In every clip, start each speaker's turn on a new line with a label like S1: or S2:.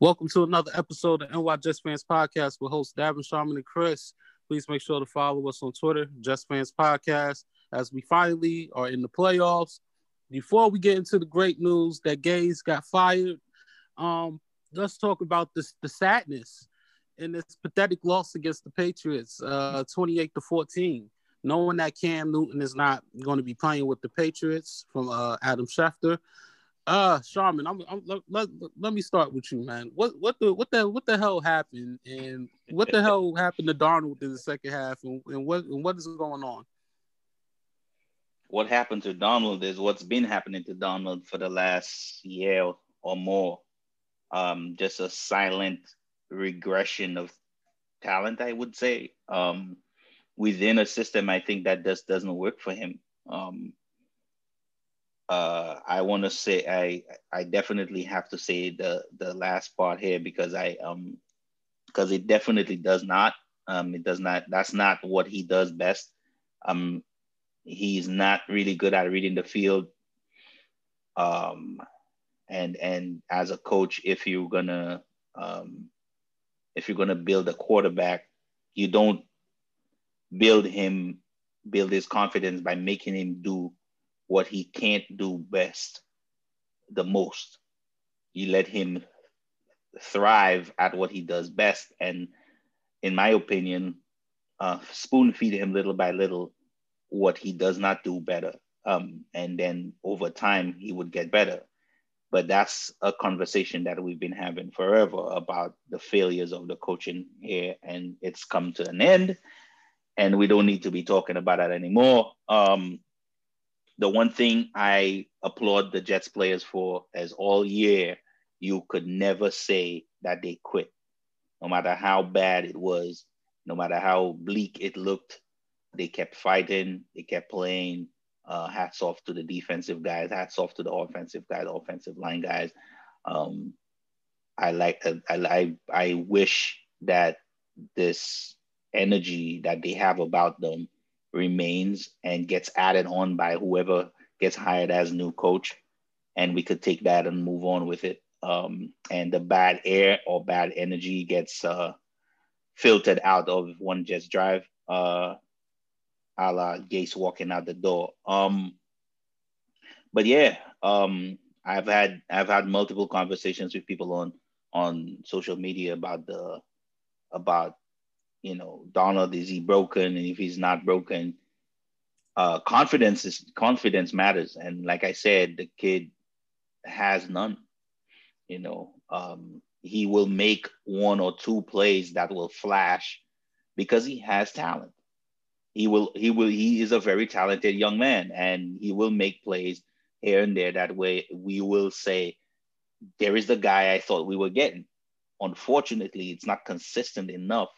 S1: Welcome to another episode of NY Just Fans Podcast with hosts Davin Sharman and Chris. Please make sure to follow us on Twitter, Just Fans Podcast, as we finally are in the playoffs. Before we get into the great news that Gase got fired, um, let's talk about this the sadness in this pathetic loss against the Patriots, uh, 28 to 14. Knowing that Cam Newton is not going to be playing with the Patriots from uh, Adam Schefter. Uh, Sharman, I'm, I'm let, let, let, me start with you, man. What what the what the what the hell happened, and what the hell happened to Darnold in the second half, and, and what and what is going on?
S2: What happened to Darnold is what's been happening to Darnold for the last year or more. Um, just a silent regression of talent, I would say. Um, within a system, I think that just doesn't work for him. Um, uh, I want to say I I definitely have to say the the last part here because I um because it definitely does not um it does not that's not what he does best. Um he's not really good at reading the field. Um and and as a coach if you're gonna um if you're gonna build a quarterback you don't build him build his confidence by making him do what he can't do best the most. You let him thrive at what he does best. And in my opinion, uh, spoon feed him little by little what he does not do better. Um, and then over time, he would get better. But that's a conversation that we've been having forever about the failures of the coaching here. And it's come to an end. And we don't need to be talking about that anymore. Um, the one thing I applaud the Jets players for is all year you could never say that they quit, no matter how bad it was, no matter how bleak it looked. They kept fighting, they kept playing. Uh, hats off to the defensive guys, hats off to the offensive guys, offensive line guys. Um, I like, I, I, I wish that this energy that they have about them remains and gets added on by whoever gets hired as new coach, and we could take that and move on with it. Um, and the bad air or bad energy gets uh, filtered out of one Jets drive, uh, a la Gase walking out the door. Um, but yeah, um, I've had I've had multiple conversations with people on on social media about the about you know, Darnold, is he broken? And if he's not broken, uh, confidence is confidence matters. And like I said, the kid has none. You know, um, he will make one or two plays that will flash because he has talent. He will, he will, he is a very talented young man and he will make plays here and there. That way we will say, there is the guy I thought we were getting. Unfortunately, it's not consistent enough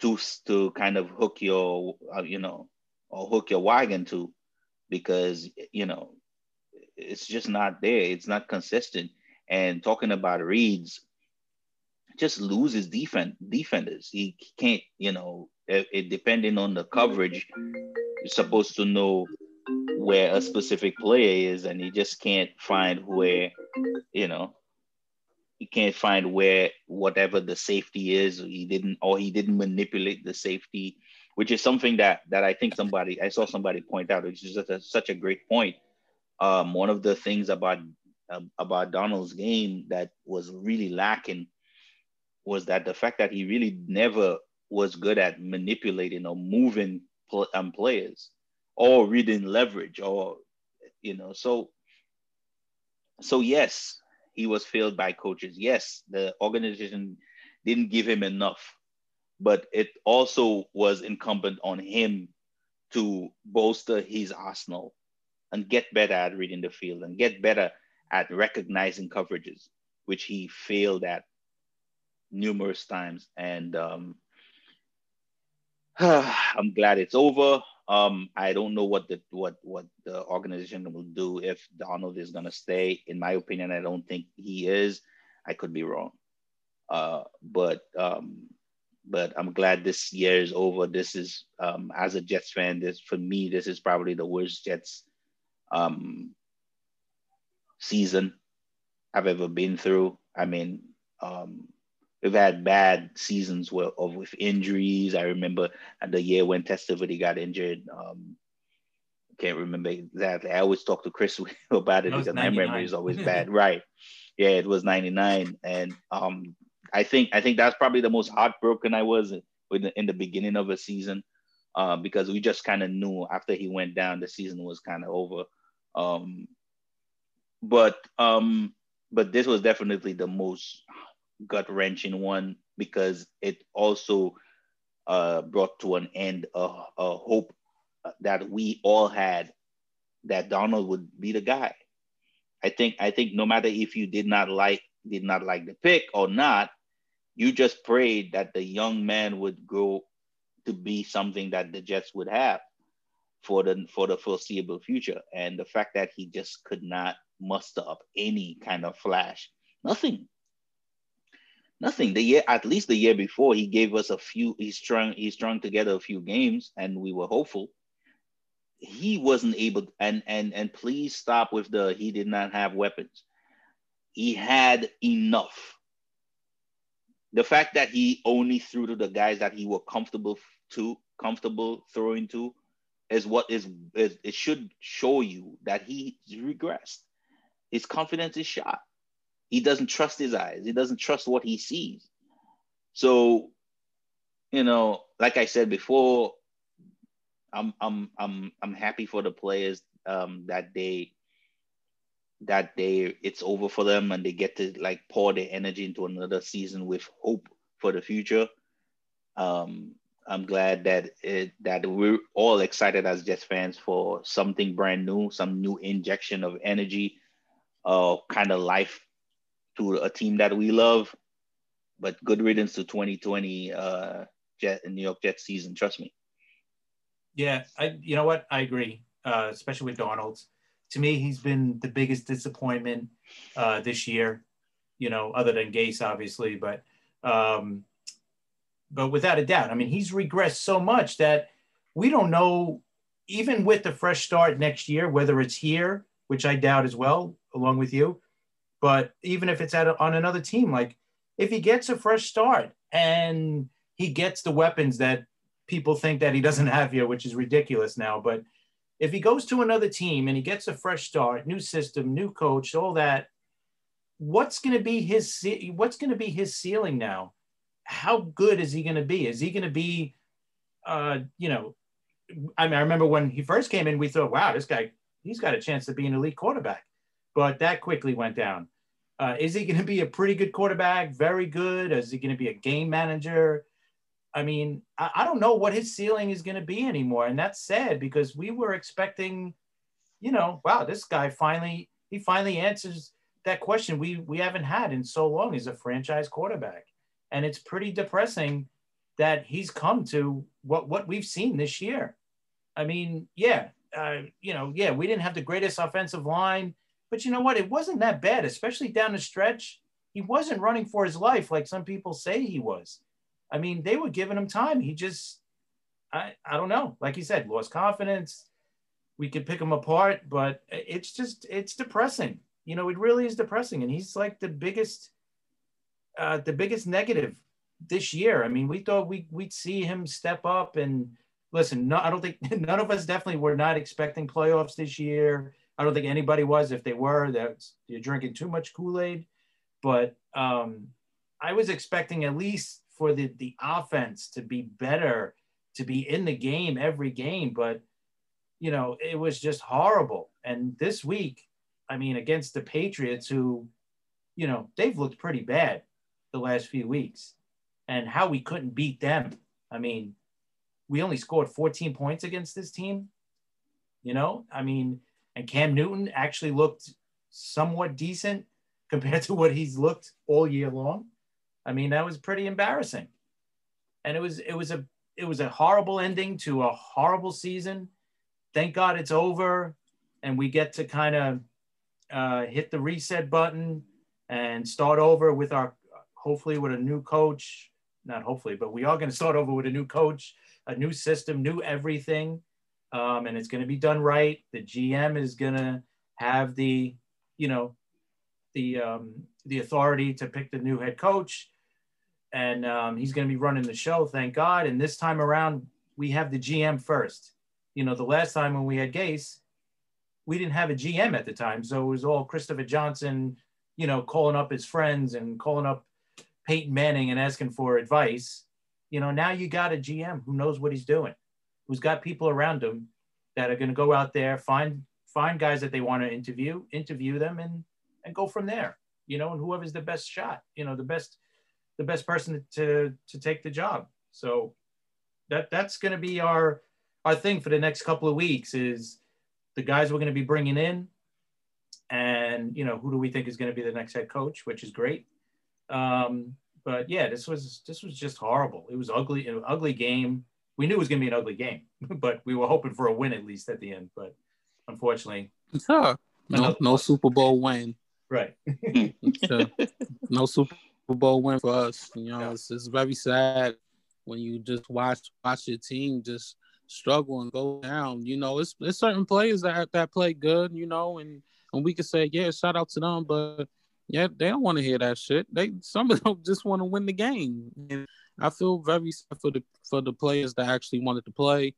S2: to to kind of hook your uh, you know or hook your wagon to because you know it's just not there. It's not consistent. And talking about reads just loses defense defenders. He can't you know it, it depending on the coverage you're supposed to know where a specific player is and he just can't find where you know he can't find where whatever the safety is he didn't or he didn't manipulate the safety which is something that that i think somebody i saw somebody point out which is such a, such a great point. Um, one of the things about uh, about Darnold's game that was really lacking was that the fact that he really never was good at manipulating or moving pl- um, players or reading leverage or you know so so yes he was failed by coaches. Yes, the organization didn't give him enough, but it also was incumbent on him to bolster his arsenal and get better at reading the field and get better at recognizing coverages, which he failed at numerous times. And um, I'm glad it's over. Um, I don't know what the what what the organization will do if Darnold is going to stay. In my opinion, I don't think he is. I could be wrong, uh, but um, but I'm glad this year is over. This is um, as a Jets fan, this for me, this is probably the worst Jets um, season I've ever been through. I mean, um, we've had bad seasons with, of, with injuries. I remember the year when Testaverde got injured. Um, can't remember exactly. I always talk to Chris about it because 99. my memory is always bad. right. Yeah, it was 99. And um, I think I think that's probably the most heartbroken I was in the, in the beginning of a season uh, because we just kind of knew after he went down, the season was kind of over. Um, but um, but this was definitely the most gut wrenching one because it also uh, brought to an end a, a hope that we all had that Darnold would be the guy. I think I think no matter if you did not like did not like the pick or not, you just prayed that the young man would grow to be something that the Jets would have for the for the foreseeable future. And the fact that he just could not muster up any kind of flash, nothing. Nothing. The year, at least the year before, he gave us a few. He strung, he strung together a few games, and we were hopeful. He wasn't able, and and and please stop with the he did not have weapons. He had enough. The fact that he only threw to the guys that he were comfortable to, comfortable throwing to, is what is, is it should show you that he regressed. His confidence is shot. He doesn't trust his eyes. He doesn't trust what he sees. So, you know, like I said before, I'm I'm I'm I'm happy for the players um, that they that they it's over for them and they get to like pour their energy into another season with hope for the future. Um, I'm glad that it, that we're all excited as Jets fans for something brand new, some new injection of energy, uh, kind of life to a team that we love. But good riddance to 2020 uh, Jet New York Jets season. Trust me.
S3: Yeah, I you know what I agree, uh, especially with Darnold. To me, he's been the biggest disappointment uh, this year. You know, other than Gase, obviously, but um, but without a doubt, I mean, he's regressed so much that we don't know, even with the fresh start next year, whether it's here, which I doubt as well, along with you, but even if it's at a, on another team, like if he gets a fresh start and he gets the weapons that people think that he doesn't have here, which is ridiculous now, but if he goes to another team and he gets a fresh start, new system, new coach, all that, what's going to be his what's going to be his ceiling now? How good is he going to be? Is he going to be, uh, you know, I mean, I remember when he first came in, we thought, wow, this guy, he's got a chance to be an elite quarterback but that quickly went down. Uh, is he going to be a pretty good quarterback? Very good. Is he going to be a game manager? I mean, I, I don't know what his ceiling is going to be anymore, and that's sad because we were expecting, you know, wow, this guy finally he finally answers that question we we haven't had in so long as a franchise quarterback, and it's pretty depressing that he's come to what what we've seen this year. I mean, yeah, uh, you know, yeah, we didn't have the greatest offensive line but you know what? It wasn't that bad, especially down the stretch. He wasn't running for his life like some people say he was. I mean, they were giving him time. He just, I, I don't know. Like you said, lost confidence. We could pick him apart, but it's just, it's depressing. You know, it really is depressing. And he's like the biggest, uh, the biggest negative this year. I mean, we thought we, we'd see him step up and listen, no, I don't think none of us definitely were not expecting playoffs this year. I don't think anybody was. If they were, that you're drinking too much Kool Aid. But um, I was expecting at least for the the offense to be better, to be in the game every game. But you know, it was just horrible. And this week, I mean, against the Patriots, who, you know, they've looked pretty bad the last few weeks, and how we couldn't beat them. I mean, we only scored 14 points against this team. You know, I mean, and Cam Newton actually looked somewhat decent compared to what he's looked all year long. I mean, that was pretty embarrassing. And it was it was a it was a horrible ending to a horrible season. Thank God it's over and we get to kind of uh, hit the reset button and start over with our hopefully with a new coach. Not hopefully, but we are going to start over with a new coach, a new system, new everything um, and it's going to be done right. The GM is going to have the, you know, the um, the authority to pick the new head coach, and um, he's going to be running the show. Thank God. And this time around, we have the GM first. You know, the last time when we had Gase, we didn't have a GM at the time, so it was all Christopher Johnson. You know, calling up his friends and calling up Peyton Manning and asking for advice. You know, now you got a GM who knows what he's doing, who's got people around him that are going to go out there find find guys that they want to interview, interview them, and and go from there. You know, and whoever's the best shot, you know, the best the best person to to take the job. So that that's going to be our our thing for the next couple of weeks is the guys we're going to be bringing in and you know who do we think is going to be the next head coach which is great um, but yeah this was this was just horrible it was ugly an ugly game we knew it was going to be an ugly game but we were hoping for a win at least at the end but unfortunately.
S1: No, no Super Bowl win.
S3: right
S1: So, no Super Bowl win for us. You know,
S3: Yeah.
S1: it's, it's very sad when you just watch watch your team just struggle and go down. You know, it's it's certain players that that play good. You know, and and we could say yeah, shout out to them, but yeah, they don't want to hear that shit. They some of them just want to win the game. And I feel very for the for the players that actually wanted to play.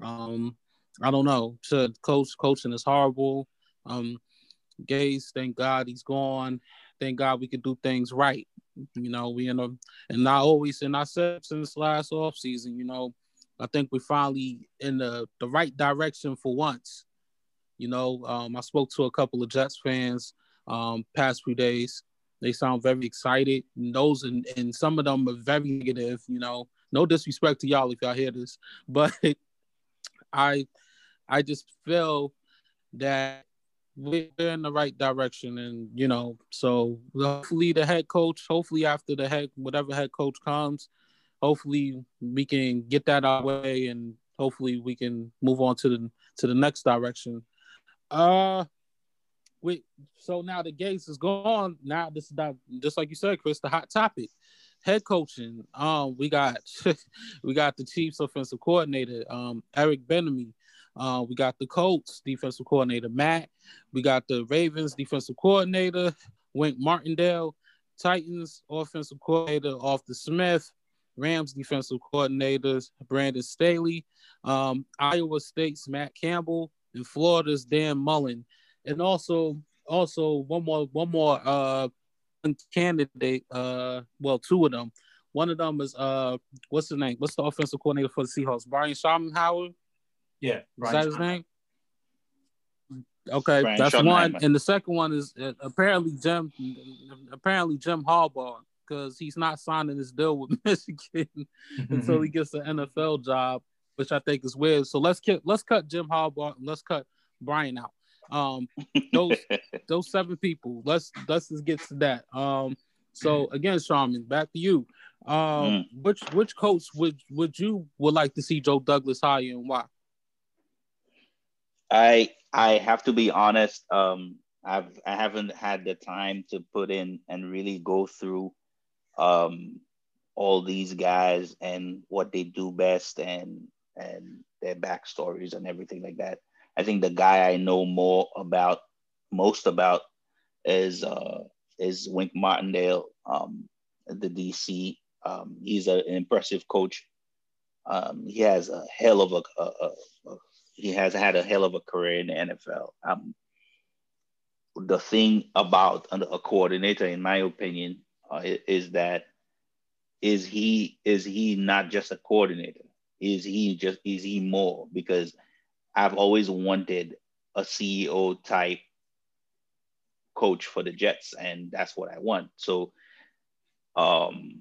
S1: Um, I don't know. So coach coaching is horrible. Um, Gase, thank God he's gone. Thank God we could do things right. You know, we in a and not always and I said since last off season, you know, I think we're finally in the, the right direction for once. You know, um, I spoke to a couple of Jets fans um past few days. They sound very excited. And those and, and some of them are very negative, you know. No disrespect to y'all if y'all hear this, but I I just feel that we're in the right direction and you know so hopefully the head coach hopefully after the head whatever head coach comes hopefully we can get that our way and hopefully we can move on to the to the next direction uh wait so now the Gase is gone now this is not just like you said chris the hot topic head coaching um we got we got the chiefs offensive coordinator um eric Bieniemy uh, we got the Colts defensive coordinator Matt. We got the Ravens defensive coordinator Wink Martindale. Titans offensive coordinator Arthur Smith. Rams defensive coordinators Brandon Staley. Um, Iowa State's Matt Campbell and Florida's Dan Mullen. And also, also one more, one more uh, candidate. Uh, well, two of them. One of them is uh, what's his name? What's the offensive coordinator for the Seahawks? Brian Schaumenhauer.
S3: yeah
S1: Is that his name? Okay,
S2: Brian
S1: that's one, and the second one is uh, apparently Jim, apparently Jim Harbaugh, because he's not signing his deal with Michigan until he gets an NFL job, which I think is weird. So let's get let's cut Jim Harbaugh, and let's cut Brian out. Um, those those seven people. Let's let's just get to that. Um, so again, Sharman, back to you. Um,
S2: Mm.
S1: which which coach would would you would like to see Joe Douglas hire and why?
S2: I I have to be honest. Um, I've I haven't had the time to put in and really go through um, all these guys and what they do best and and their backstories and everything like that. I think the guy I know more about, most about, is uh, is Wink Martindale, um, the DC. Um, he's a, an impressive coach. Um, he has a hell of a, a, a, he has had a hell of a career in the NFL. Um, the thing about a a coordinator, in my opinion, uh, is that is he is he not just a coordinator? Is he just is he more? Because I've always wanted a CEO type coach for the Jets, and that's what I want. So, um,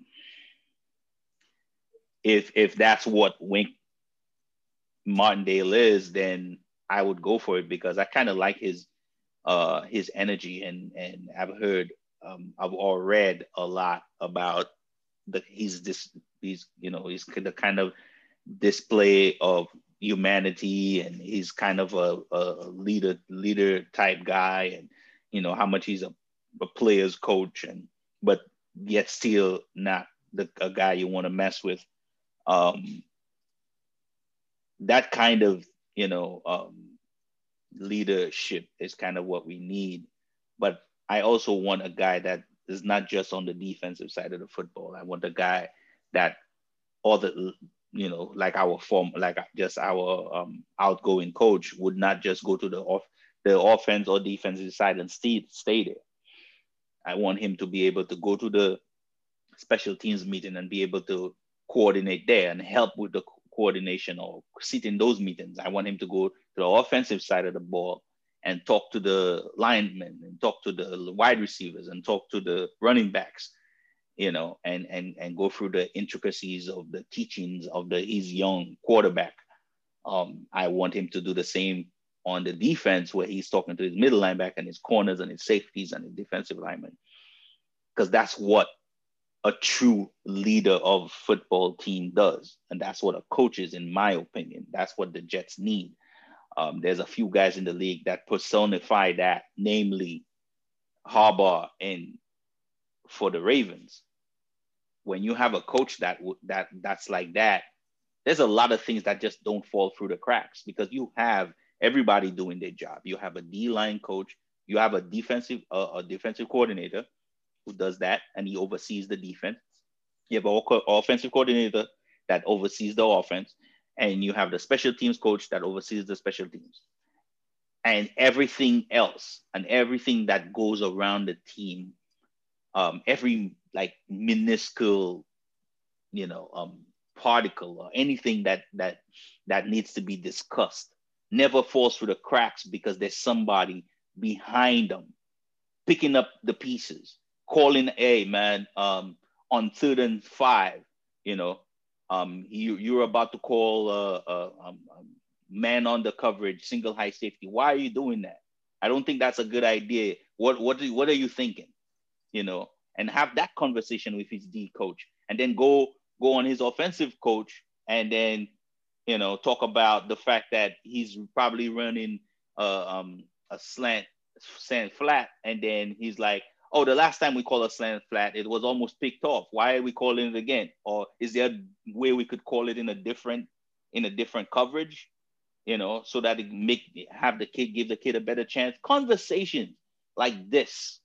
S2: if if that's what Wink Martindale is, then I would go for it because I kind of like his uh his energy and and I've heard um I've all read a lot about the he's this he's you know he's the kind of display of humanity and he's kind of a, a leader leader type guy and you know how much he's a, a player's coach and but yet still not the a guy you want to mess with um that kind of you know um, leadership is kind of what we need but I also want a guy that is not just on the defensive side of the football. I want a guy that all the you know like our form like just our um, outgoing coach would not just go to the off the offense or defensive side and stay stay there. I want him to be able to go to the special teams meeting and be able to coordinate there and help with the coordination or sit in those meetings. I want him to go to the offensive side of the ball and talk to the linemen and talk to the wide receivers and talk to the running backs, you know, and and and go through the intricacies of the teachings of the his young quarterback. Um, I want him to do the same on the defense where he's talking to his middle linebacker and his corners and his safeties and his defensive linemen. Because that's what a true leader of football team does. And that's what a coach is, in my opinion. That's what the Jets need. Um, there's a few guys in the league that personify that, namely Harbaugh and for the Ravens. When you have a coach that that that's like that, there's a lot of things that just don't fall through the cracks because you have everybody doing their job. You have a D line coach, you have a defensive a defensive coordinator, who does that and he oversees the defense. You have an offensive coordinator that oversees the offense, and you have the special teams coach that oversees the special teams. And everything else and everything that goes around the team, um, every like minuscule, you know, um, particle or anything that that that needs to be discussed never falls through the cracks because there's somebody behind them picking up the pieces calling a man um, on third and five, you know, um, you you're about to call a, a, a, man on the coverage, single high safety. Why are you doing that? I don't think that's a good idea. What what what are you thinking? You know, and have that conversation with his D coach, and then go go on his offensive coach, and then you know talk about the fact that he's probably running uh, um, a slant slant flat, and then he's like, oh, the last time we called a slant flat, it was almost picked off. Why are we calling it again? Or is there a way we could call it in a different in a different coverage? You know, so that it make have the kid give the kid a better chance. Conversation like this.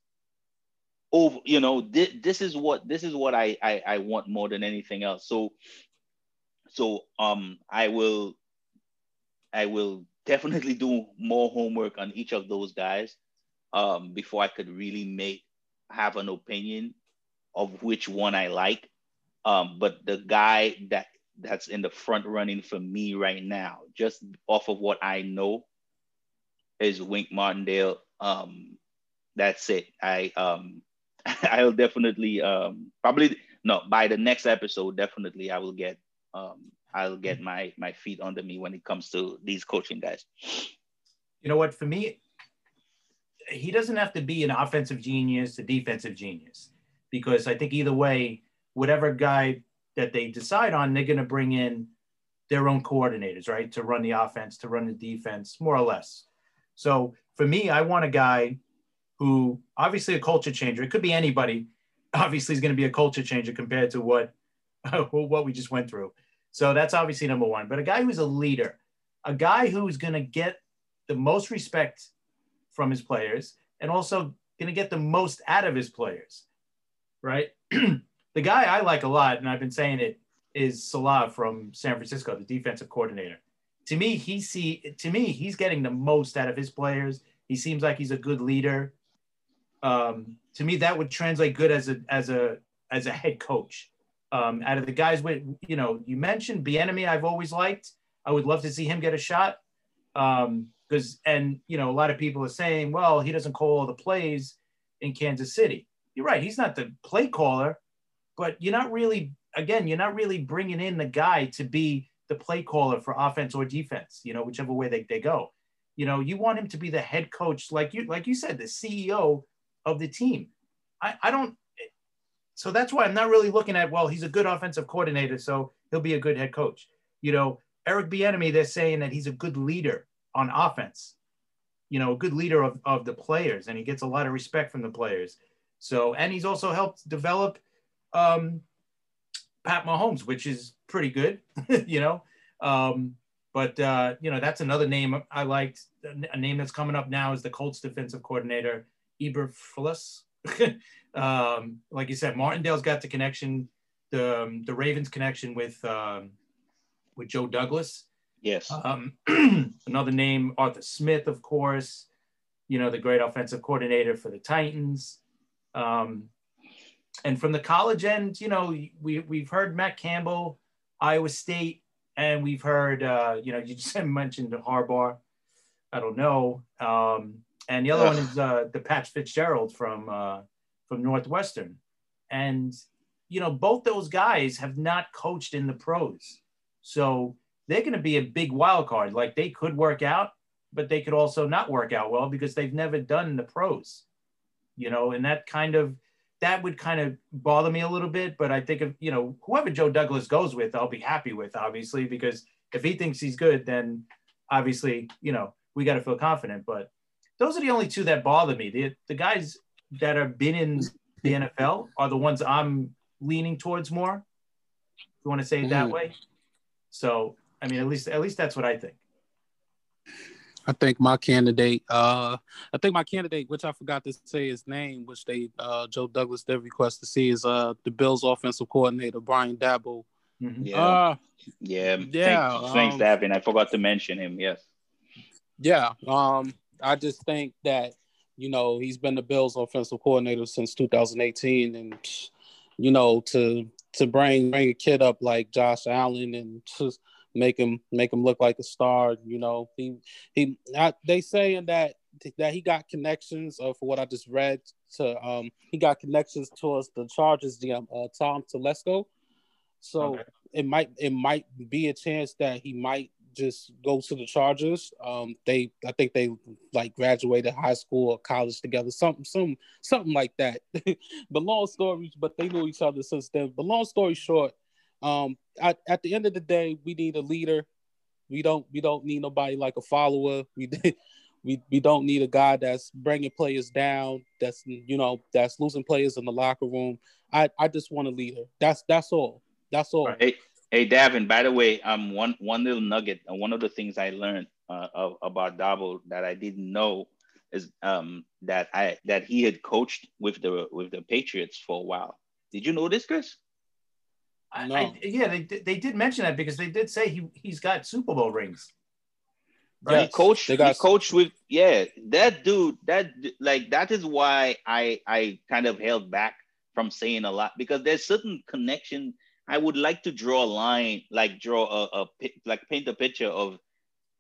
S2: Over, you know, this, this is what this is what I, I I want more than anything else. So so um I will I will definitely do more homework on each of those guys um, before I could really make have an opinion of which one I like. Um, but the guy that that's in the front running for me right now, just off of what I know, is Wink Martindale. Um, that's it. I um, I'll definitely um, probably no by the next episode. Definitely, I will get um, I'll get my my feet under me when it comes to these coaching guys.
S3: You know what? For me, he doesn't have to be an offensive genius, a defensive genius, because I think either way, whatever guy that they decide on, they're going to bring in their own coordinators, right, to run the offense, to run the defense, more or less. So for me, I want a guy who obviously a culture changer. It could be anybody. Obviously, is going to be a culture changer compared to what what we just went through. So that's obviously number one. But a guy who's a leader, a guy who's going to get the most respect from his players and also going to get the most out of his players, right? the guy I like a lot, and I've been saying it, is Salah from San Francisco, the defensive coordinator. To me, he see to me he's getting the most out of his players. He seems like he's a good leader. Um, to me, that would translate good as a as a as a head coach. Um, out of the guys with you know, you mentioned Bieniemy, I've always liked. I would love to see him get a shot. Um, because and you know a lot of people are saying well he doesn't call all the plays in kansas city you're right he's not the play caller but you're not really again you're not really bringing in the guy to be the play caller for offense or defense you know whichever way they, they go you know you want him to be the head coach like you like you said the ceo of the team i, I don't so that's why i'm not really looking at well he's a good offensive coordinator so he'll be a good head coach you know eric Bieniemy, they're saying that he's a good leader on offense. You know, a good leader of, of the players, and he gets a lot of respect from the players. So, and he's also helped develop um, Pat Mahomes, which is pretty good, you know. Um, but uh, you know, that's another name I liked. A name that's coming up now is the Colts defensive coordinator, Eberflus. um, like you said, Martindale's got the connection, the um, the Ravens connection with um, with Joe Douglas.
S2: Yes.
S3: Um, another name, Arthur Smith, of course. You know, the great offensive coordinator for the Titans. Um, and from the college end, you know, we we've heard Matt Campbell, Iowa State, and we've heard, uh, you know, you just mentioned Harbaugh. I don't know. Um, and the other Ugh. one is uh, the Pat Fitzgerald from uh, from Northwestern, and you know both those guys have not coached in the pros, so they're going to be a big wild card. Like they could work out, but they could also not work out well because they've never done the pros, you know, and that kind of that would kind of bother me a little bit. But I think of you know whoever Joe Douglas goes with, I'll be happy with, obviously, because if he thinks he's good, then obviously you know we got to feel confident. But those are the only two that bother me. The the guys that have been in the NFL are the ones I'm leaning towards more. If you want to say it that mm. way. So I mean, at least at least that's what I think.
S1: I think my candidate, uh, I think my candidate, which I forgot to say his name, which they uh, Joe Douglas did request to see, is uh, the Bills' offensive coordinator Brian Daboll.
S2: Mm-hmm. Yeah, uh, yeah, yeah. Thanks, thanks, um, Davin. I forgot to mention him. Yes.
S1: Yeah, um, I just think that you know he's been the Bills' offensive coordinator since 2018, and you know to to bring bring a kid up like Josh Allen and just make him make him look like a star. You know, he he I, they saying that that he got connections uh, for what I just read to um he got connections towards the Chargers GM uh, Tom Telesco. So okay. it might it might be a chance that he might just go to the Chargers. Um, they I think they like graduated high school or college together, something some something like that. but long story, but they knew each other since then. But long story short, um, at, at the end of the day, we need a leader. We don't we don't need nobody like a follower. We we we don't need a guy that's bringing players down. That's you know that's losing players in the locker room. I I just want a leader. That's that's all. That's all.
S2: Hey, hey, Davin. By the way, um, one one little nugget. Uh, one of the things I learned uh, of, about Daboll that I didn't know is um that I that he had coached with the with the Patriots for a while. Did you know this, Chris?
S3: No. I, yeah, they they did mention that because they did say he he's got Super Bowl rings.
S2: Right? Yes, he coached. They got he coached with yeah. That dude. That like that is why I I kind of held back from saying a lot because there's certain connection. I would like to draw a line, like draw a, a like paint a picture of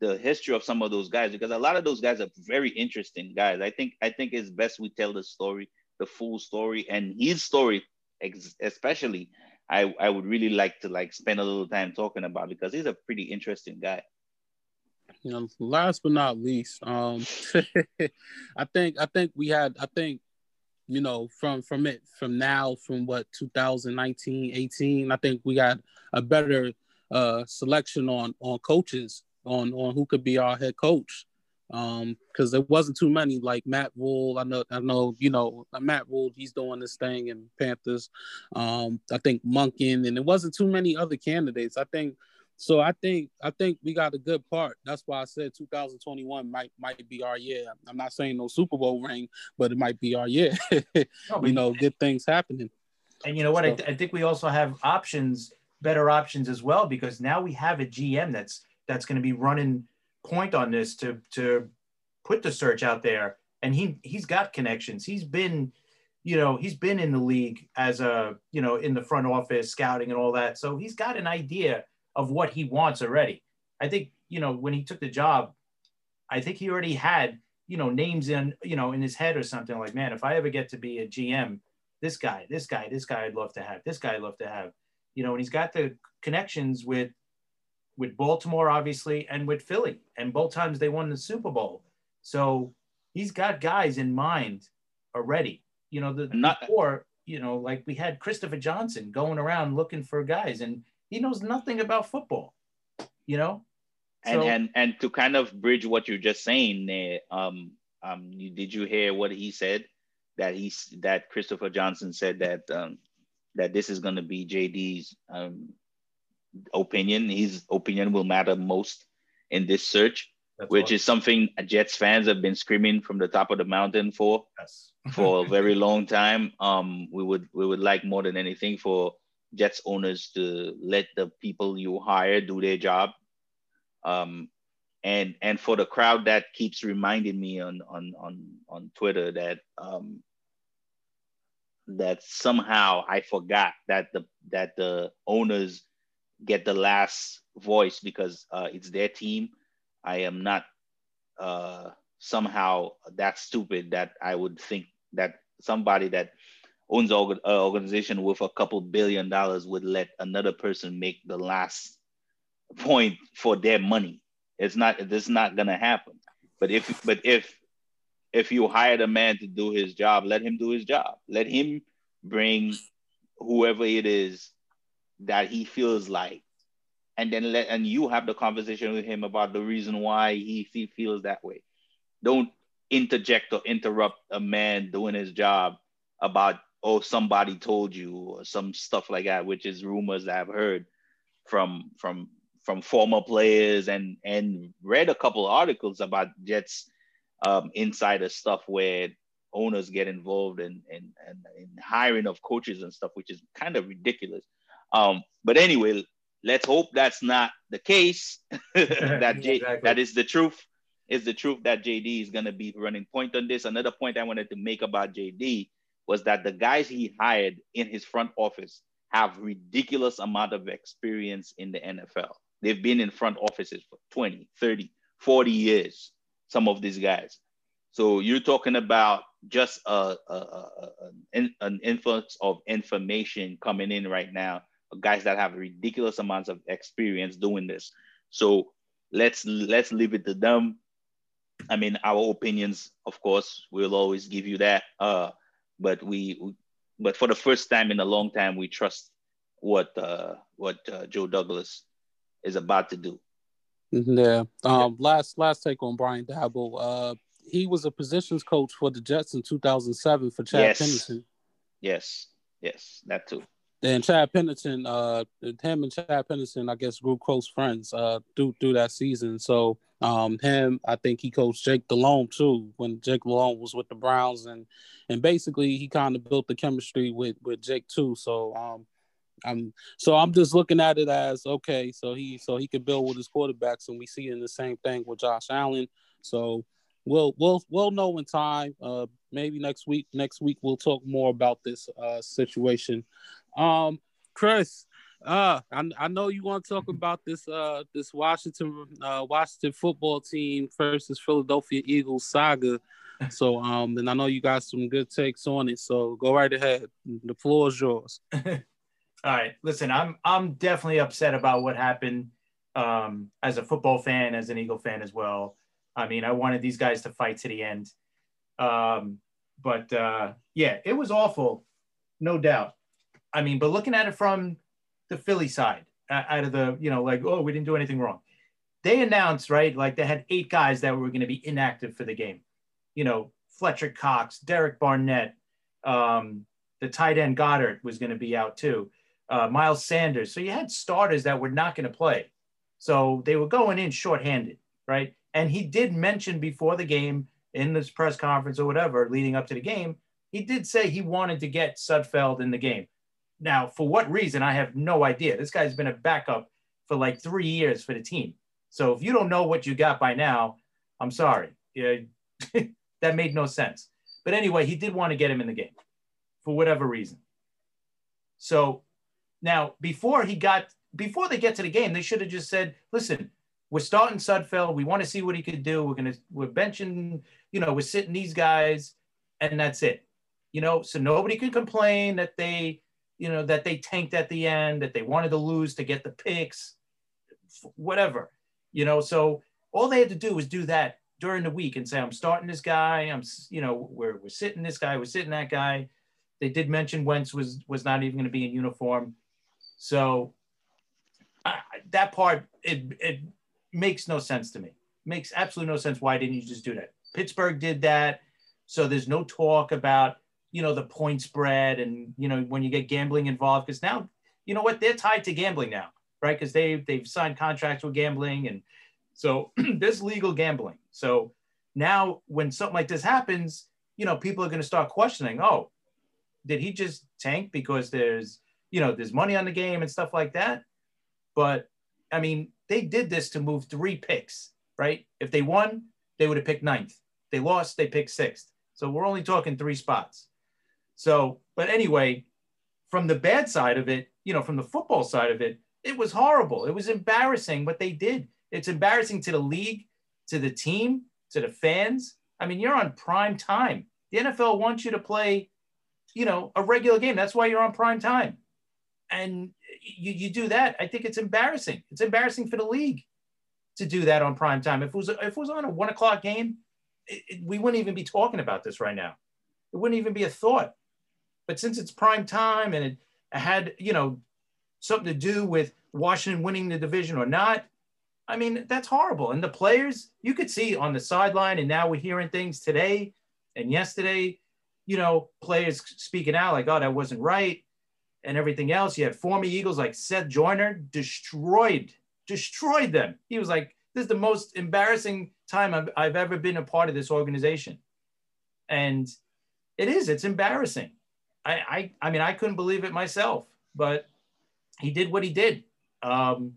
S2: the history of some of those guys because a lot of those guys are very interesting guys. I think I think it's best we tell the story, the full story, and his story especially I, I would really like to like spend a little time talking about because he's a pretty interesting guy.
S1: You know, last but not least, um, I think I think we had I think you know from from it from now from what 2019 18 I think we got a better uh selection on on coaches on on who could be our head coach um because there wasn't too many like Matt Rhule. I know I know you know Matt Rhule. He's doing this thing in Panthers. Um, I think Monken, and there wasn't too many other candidates. I think so. I think I think we got a good part. That's why I said 2021 might might be our year. I'm not saying no Super Bowl ring, but it might be our year. no, you know, good things happening.
S3: And you know what? So, I, th- I think we also have options, better options as well, because now we have a GM that's that's going to be running point on this to to put the search out there and he he's got connections he's been you know he's been in the league as a you know in the front office scouting and all that so he's got an idea of what he wants already i think you know when he took the job i think he already had you know names in you know in his head or something like man if i ever get to be a gm this guy this guy this guy i'd love to have this guy i'd love to have you know and he's got the connections with with Baltimore, obviously, and with Philly. And both times they won the Super Bowl. So he's got guys in mind already. You know, the Not, before, you know, like we had Christopher Johnson going around looking for guys, and he knows nothing about football, you know?
S2: And so, and and to kind of bridge what you're just saying there, um, um, you, did you hear what he said? That he's that Christopher Johnson said that um, that this is going to be JD's um, opinion. His opinion will matter most in this search. That's which awesome. is something Jets fans have been screaming from the top of the mountain for yes. for a very long time. Um, we would we would like more than anything for Jets owners to let the people you hire do their job. Um, and and for the crowd that keeps reminding me on on on on Twitter that um, that somehow I forgot that the that the owners get the last voice because uh, it's their team. I am not uh, somehow that stupid that I would think that somebody that owns an organization with a couple billion dollars would let another person make the last point for their money. It's not. It's not gonna happen. But if but if if you hired a man to do his job, let him do his job. Let him bring whoever it is that he feels like and then let and you have the conversation with him about the reason why he, he feels that way don't interject or interrupt a man doing his job about oh somebody told you or some stuff like that which is rumors that i've heard from from from former players and and read a couple articles about jets um, insider stuff where owners get involved in, in, in, in hiring of coaches and stuff which is kind of ridiculous um, but anyway let's hope that's not the case. that J- exactly. that is the truth. Is the truth that JD is going to be running point on this. Another point I wanted to make about JD was that the guys he hired in his front office have ridiculous amount of experience in the NFL. They've been in front offices for 20, 30, 40 years, some of these guys. So you're talking about just a, a, a, an, an influx of information coming in right now guys that have ridiculous amounts of experience doing this. So let's let's leave it to them. I mean, our opinions, of course, we'll always give you that. Uh, but we, but for the first time in a long time, we trust what uh, what uh, Joe Douglas is about to do.
S1: Yeah. Um. Last last take on Brian Daboll. Uh, he was a positions coach for the Jets in 2007 for Chad yes. Pennington.
S2: Yes. Yes, that too.
S1: And Chad Pennington, uh, him and Chad Pennington, I guess, grew close friends uh, through through that season. So um, him, I think he coached Jake Delhomme too when Jake Delhomme was with the Browns, and and basically he kind of built the chemistry with with Jake too. So um, I'm so I'm just looking at it as okay, so he so he could build with his quarterbacks, and we see in the same thing with Josh Allen. So we'll we'll we'll know in time. Uh, maybe next week. Next week we'll talk more about this uh, situation. Um, Chris, uh, I, I know you want to talk about this uh this Washington uh Washington football team versus Philadelphia Eagles saga. So um, and I know you got some good takes on it. So go right ahead. The floor is yours.
S3: All right. Listen, I'm I'm definitely upset about what happened. Um, as a football fan, as an Eagle fan as well. I mean, I wanted these guys to fight to the end. Um, but uh, yeah, it was awful, no doubt. I mean, but looking at it from the Philly side, out of the, you know, like, oh, we didn't do anything wrong. They announced, right, like they had eight guys that were going to be inactive for the game. You know, Fletcher Cox, Derek Barnett, um, the tight end Goedert was going to be out too, uh, Miles Sanders. So you had starters that were not going to play. So they were going in shorthanded, right? And he did mention before the game in this press conference or whatever leading up to the game, he did say he wanted to get Sudfeld in the game. Now, for what reason, I have no idea. This guy's been a backup for like three years for the team. So if you don't know what you got by now, I'm sorry. Yeah, that made no sense. But anyway, he did want to get him in the game for whatever reason. So now, before he got, before they get to the game, they should have just said, listen, we're starting Sudfeld. We want to see what he could do. We're gonna we're benching, you know, we're sitting these guys, and that's it. You know, so nobody can complain that they, you know, that they tanked at the end, that they wanted to lose to get the picks, whatever. You know, so all they had to do was do that during the week and say, I'm starting this guy. I'm, you know, we're we're sitting this guy. We're sitting that guy. They did mention Wentz was was not even going to be in uniform, so I, that part it it makes no sense to me. Makes absolutely no sense. Why didn't you just do that? Pittsburgh did that. So there's no talk about, you know, the point spread and, you know, when you get gambling involved, because now, you know what, they're tied to gambling now, right? Because they, they've signed contracts with gambling and So there's legal gambling. So now when something like this happens, you know, people are going to start questioning, oh, did he just tank because there's, you know, there's money on the game and stuff like that? But I mean, they did this to move three picks, right? If they won, they would have picked ninth. They lost, they picked sixth. So we're only talking three spots. So, but anyway, from the bad side of it, you know, from the football side of it, it was horrible. It was embarrassing what they did. It's embarrassing to the league, to the team, to the fans. I mean, you're on prime time. The NFL wants you to play, you know, a regular game. That's why you're on prime time. And you, you do that. I think it's embarrassing. It's embarrassing for the league to do that on prime time. If it was if it was on a one o'clock game, it, it, we wouldn't even be talking about this right now. It wouldn't even be a thought. But since it's prime time and it had, you know, something to do with Washington winning the division or not, I mean, that's horrible. And the players, you could see on the sideline, and now we're hearing things today and yesterday, you know, players speaking out like, oh, that wasn't right, and everything else. You had former Eagles like Seth Joyner destroyed, destroyed them. He was like, this is the most embarrassing time I've, I've ever been a part of this organization. And it is, it's embarrassing. I, I, I mean, I couldn't believe it myself, but he did what he did. Um,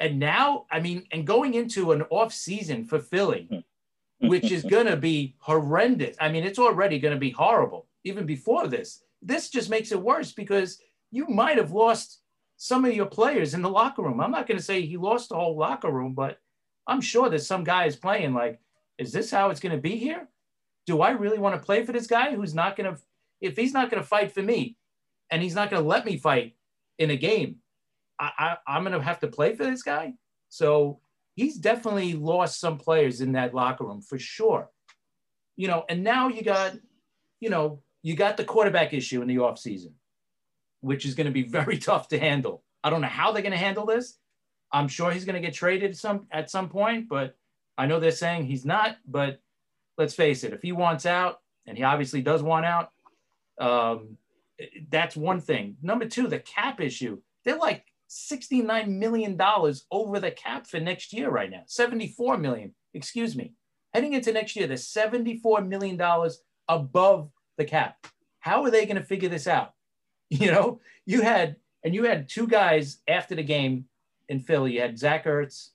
S3: and now, I mean, and going into an off season for Philly, which is going to be horrendous. I mean, it's already going to be horrible even before this. This just makes it worse because you might have lost some of your players in the locker room. I'm not going to say he lost the whole locker room, but I'm sure that some guy is playing like, is this how it's going to be here? Do I really want to play for this guy who's not going to, if he's not going to fight for me and he's not going to let me fight in a game, I, I, am going to have to play for this guy. So he's definitely lost some players in that locker room for sure. You know, and now you got, you know, you got the quarterback issue in the offseason, which is going to be very tough to handle. I don't know how they're going to handle this. I'm sure he's going to get traded some at some point, but I know they're saying he's not. But let's face it, if he wants out, and he obviously does want out, um, that's one thing. Number two, the cap issue. They're like $69 million over the cap for next year right now. 74 million, excuse me. Heading into next year, they're $74 million above the cap. How are they going to figure this out? You know, you had, and you had two guys after the game in Philly. You had Zach Ertz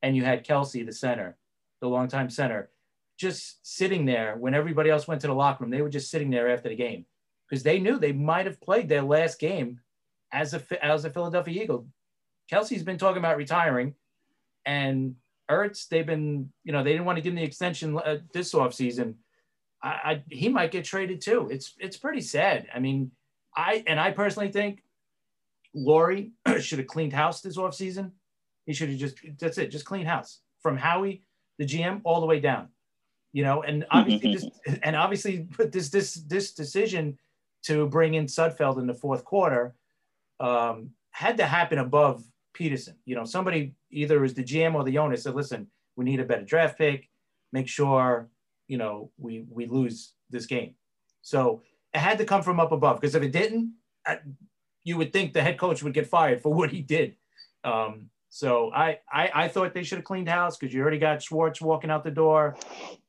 S3: and you had Kelce, the center, the longtime center, just sitting there when everybody else went to the locker room. They were just sitting there after the game because they knew they might have played their last game as a as a Philadelphia Eagle. Kelce's been talking about retiring, and Ertz, they've been, you know, they didn't want to give him the extension uh, this offseason. I, I, he might get traded too. It's it's pretty sad. I mean, I and I personally think Lurie should have cleaned house this offseason. He should have just that's it, just clean house from Howie, the GM, all the way down. You know, and obviously this and obviously this this this decision to bring in Sudfeld in the fourth quarter um, had to happen above Pederson. You know, somebody either is the GM or the owner said, listen, we need a better draft pick. Make sure, you know, we, we lose this game. So it had to come from up above because if it didn't, I, you would think the head coach would get fired for what he did. Um, so I, I, I thought they should have cleaned house because you already got Schwartz walking out the door,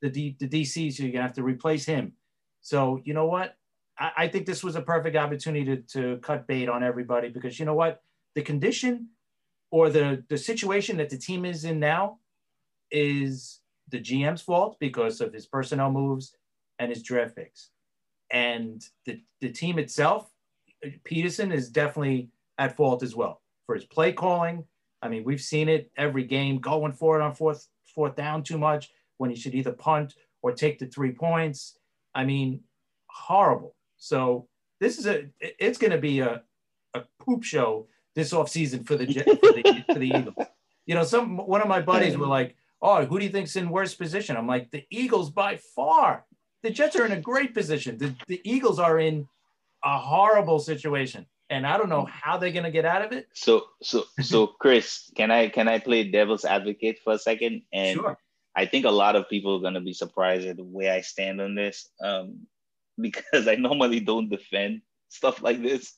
S3: the D, the DC, so you're gonna have to replace him. So you know what? I, I think this was a perfect opportunity to, to cut bait on everybody because you know what? The condition or the, the situation that the team is in now is the GM's fault because of his personnel moves and his draft picks. And the, the team itself, Pederson is definitely at fault as well for his play calling. I mean, we've seen it every game going for it on fourth fourth down too much when he should either punt or take the three points. I mean, horrible. So this is a it's going to be a, a poop show this offseason for the, for the for the Eagles. You know, some one of my buddies were like, "Oh, who do you think's in worst position?" I'm like, "The Eagles by far. The Jets are in a great position. The, the Eagles are in a horrible situation." and I don't know how they're gonna get out of it.
S2: So, so, so, Chris, can I can I play devil's advocate for a second? And sure. I think a lot of people are gonna be surprised at the way I stand on this. Um, because I normally don't defend stuff like this.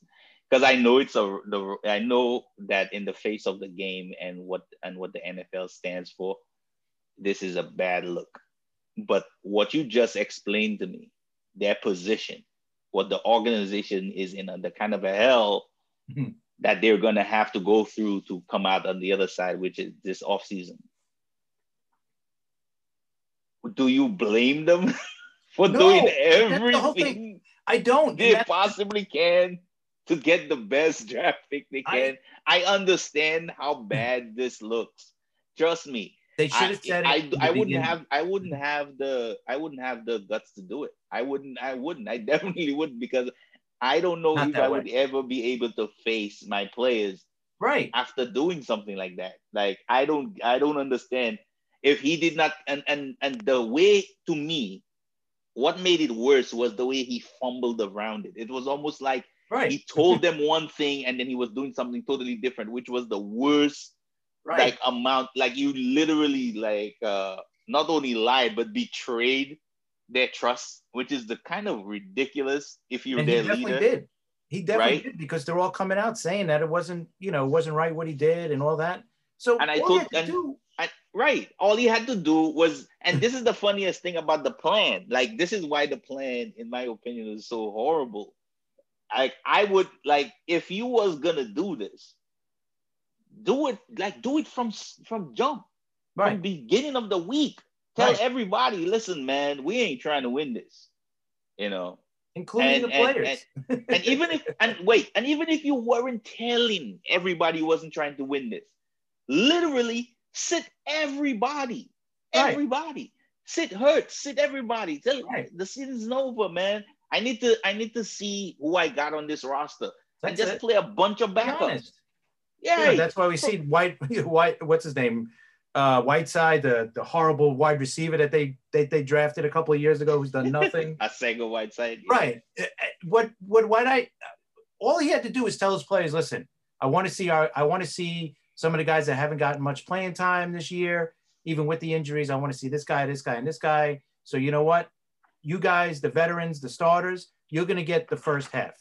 S2: because I know it's a the I know that in the face of the game and what and what the NFL stands for, this is a bad look. But what you just explained to me, their position, what the organization is in the kind of a hell mm-hmm. that they're gonna have to go through to come out on the other side, which is this off season. Do you blame them for no, doing everything?
S3: I don't.
S2: They possibly can to get the best draft pick they can. I, I understand how bad this looks. Trust me.
S3: They should have said
S2: I, I, I wouldn't have I wouldn't have the I wouldn't have the guts to do it. I wouldn't I wouldn't. I definitely wouldn't because I don't know Not if I way. would ever be able to face my players
S3: right
S2: after doing something like that. Like I don't I don't understand if he did not and and and the way to me what made it worse was the way he fumbled around it. It was almost like
S3: Right.
S2: He told them one thing and then he was doing something totally different, which was the worst right. like amount. Like you literally like uh not only lied but betrayed their trust, which is the kind of ridiculous if you're and their he leader. Did.
S3: He definitely right? did because they're all coming out saying that it wasn't, you know, it wasn't right what he did and all that. So
S2: and I told and, do, and, right, all he had to do was, and this is the funniest thing about the plan. Like this is why the plan, in my opinion, is so horrible like I would like if you was gonna do this, do it like do it from from jump, right. from beginning of the week. Tell right. everybody, listen, man, we ain't trying to win this, you know,
S3: including and, the players.
S2: And, and, and even if and wait, and even if you weren't telling everybody wasn't trying to win this, literally sit everybody, right. everybody, sit hurt, sit everybody. Tell right. the season's over, man. I need to I need to see who I got on this roster that's and just it. play a bunch of backups.
S3: Yeah, that's why we see White White what's his name? Uh, Whiteside, the the horrible wide receiver that they they, they drafted a couple of years ago, who's done nothing.
S2: a single Whiteside,
S3: yeah. right? Uh, uh, what what White I all he had to do was tell his players, listen, I want to see our I want to see some of the guys that haven't gotten much playing time this year, even with the injuries. I want to see this guy, this guy, and this guy. So you know what? you guys, the veterans, the starters, you're going to get the first half.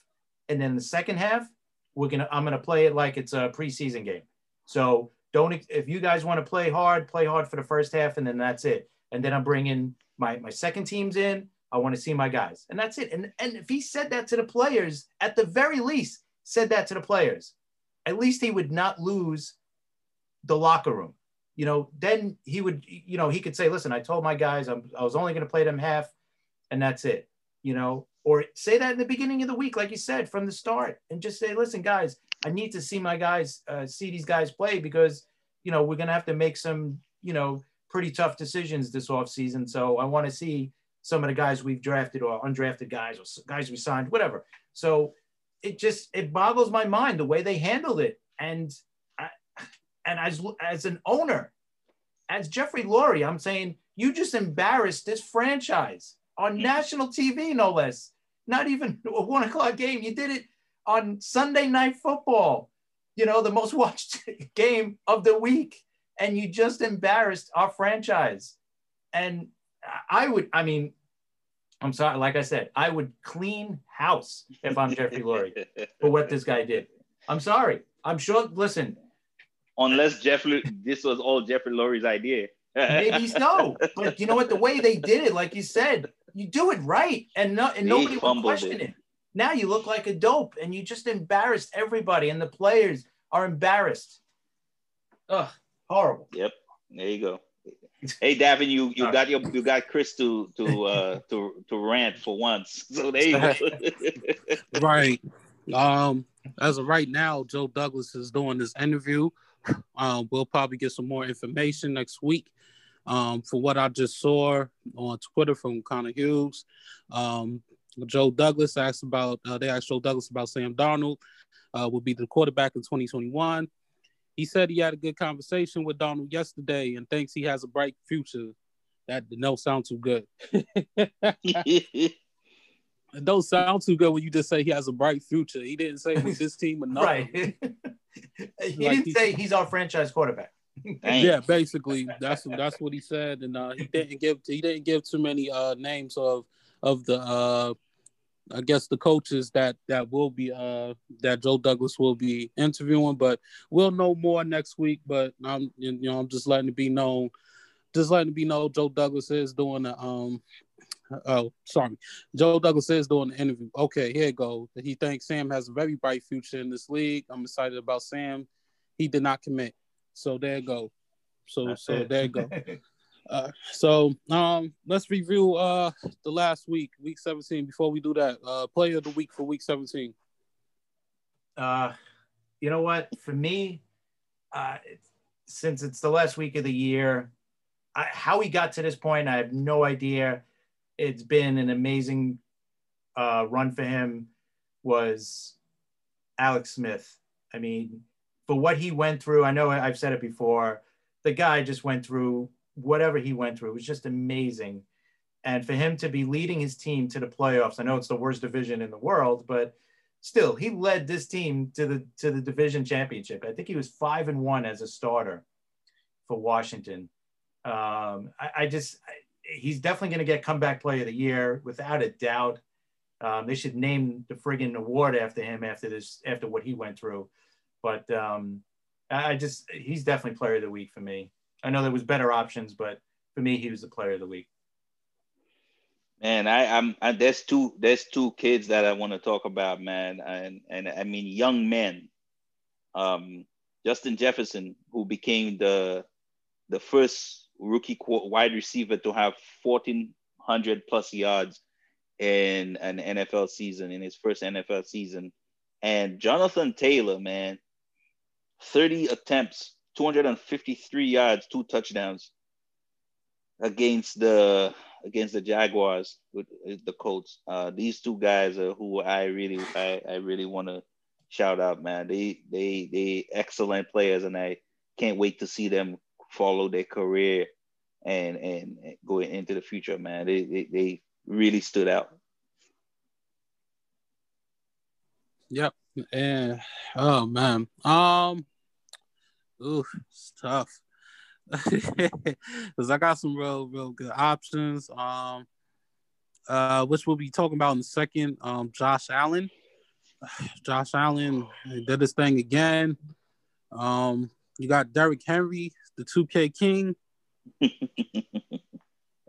S3: And then the second half, we're to, I'm to play it like it's a preseason game. So don't, if you guys want to play hard, play hard for the first half and then that's it. And then I'm bringing my, my second teams in. I want to see my guys. And that's it. And, and if he said that to the players, at the very least, said that to the players, at least he would not lose the locker room. You know, then he would, you know, he could say, listen, I told my guys I'm, I was only going to play them half and that's it, you know, or say that in the beginning of the week, like you said, from the start, and just say, listen, guys, I need to see my guys, uh, see these guys play because, you know, we're going to have to make some, you know, pretty tough decisions this offseason. So I want to see some of the guys we've drafted or undrafted guys or guys we signed, whatever. So it just, it boggles my mind the way they handled it. And, and as, as an owner, as Jeffrey Lurie, I'm saying, you just embarrassed this franchise on national TV, no less. Not even a one o'clock game. You did it on Sunday Night Football, you know, the most watched game of the week. And you just embarrassed our franchise. And I would, I mean, I'm sorry, like I said, I would clean house if I'm Jeffrey Lurie for what this guy did. I'm sorry. I'm sure, listen.
S2: Unless Jeffrey, this was all Jeffrey Lurie's idea.
S3: Maybe so. But you know what? The way they did it, like you said, you do it right, and no, and nobody will question it. it. Now you look like a dope, and you just embarrassed everybody, and the players are embarrassed. Ugh, horrible.
S2: Yep, there you go. Hey, Davin, you you got your you got Chris to to uh to to rant for once. So there you go.
S1: right. Um, as of right now, Joe Douglas is doing this interview. Um, we'll probably get some more information next week. Um, for what I just saw on Twitter from Connor Hughes, um, Joe Douglas asked about, uh, they asked Joe Douglas about Sam Darnold, uh, will be the quarterback in 2021. He said he had a good conversation with Darnold yesterday and thinks he has a bright future. That don't sound too good. it don't sound too good when you just say he has a bright future. He didn't say with this team or nothing.
S3: right. he like didn't say he's our franchise quarterback.
S1: yeah, basically that's that's what he said, and uh, he didn't give he didn't give too many uh, names of of the uh, I guess the coaches that that will be uh that Joe Douglas will be interviewing, but we'll know more next week. But I'm you know I'm just letting it be known, just letting it be known Joe Douglas is doing the um oh sorry Joe Douglas is doing the interview. Okay, here it goes. He thinks Sam has a very bright future in this league. I'm excited about Sam. He did not commit, so there you go. So That's so it. there you go. Uh, so um, let's review uh, the last week, week 17. Before we do that, uh, player of the week for week 17.
S3: Uh, you know what? For me, uh, since it's the last week of the year, I, how we got to this point, I have no idea. It's been an amazing uh, run for him. Was Alex Smith? I mean, for what he went through, I know I've said it before. The guy just went through whatever he went through. It was just amazing. And for him to be leading his team to the playoffs, I know it's the worst division in the world, but still, he led this team to the to the division championship. I think he was five and one as a starter for Washington. Um, I, I, just, I, he's definitely going to get comeback player of the year without a doubt. Um, they should name the friggin' award after him after this, after what he went through. But um, I just, he's definitely player of the week for me. I know there was better options, but for me, he was the player of the week.
S2: Man, I, I'm I, there's two there's two kids that I want to talk about, man, and and I mean young men. Um, Justin Jefferson, who became the the first rookie wide receiver to have 1400 plus yards in an NFL season in his first NFL season, and Jonathan Taylor, man, 30 attempts 253 yards, two touchdowns against the against the Jaguars with, the Colts. Uh, these two guys are who I really I, I really want to shout out, man. They they they excellent players, and I can't wait to see them follow their career and and, and go into the future, man. They, they they really stood out.
S1: Yep. And oh man. Um Ooh, it's tough. Cause I got some real, real good options. Um, uh, which we'll be talking about in a second. Um, Josh Allen. Josh Allen did this thing again. Um, you got Derrick Henry, the 2K King.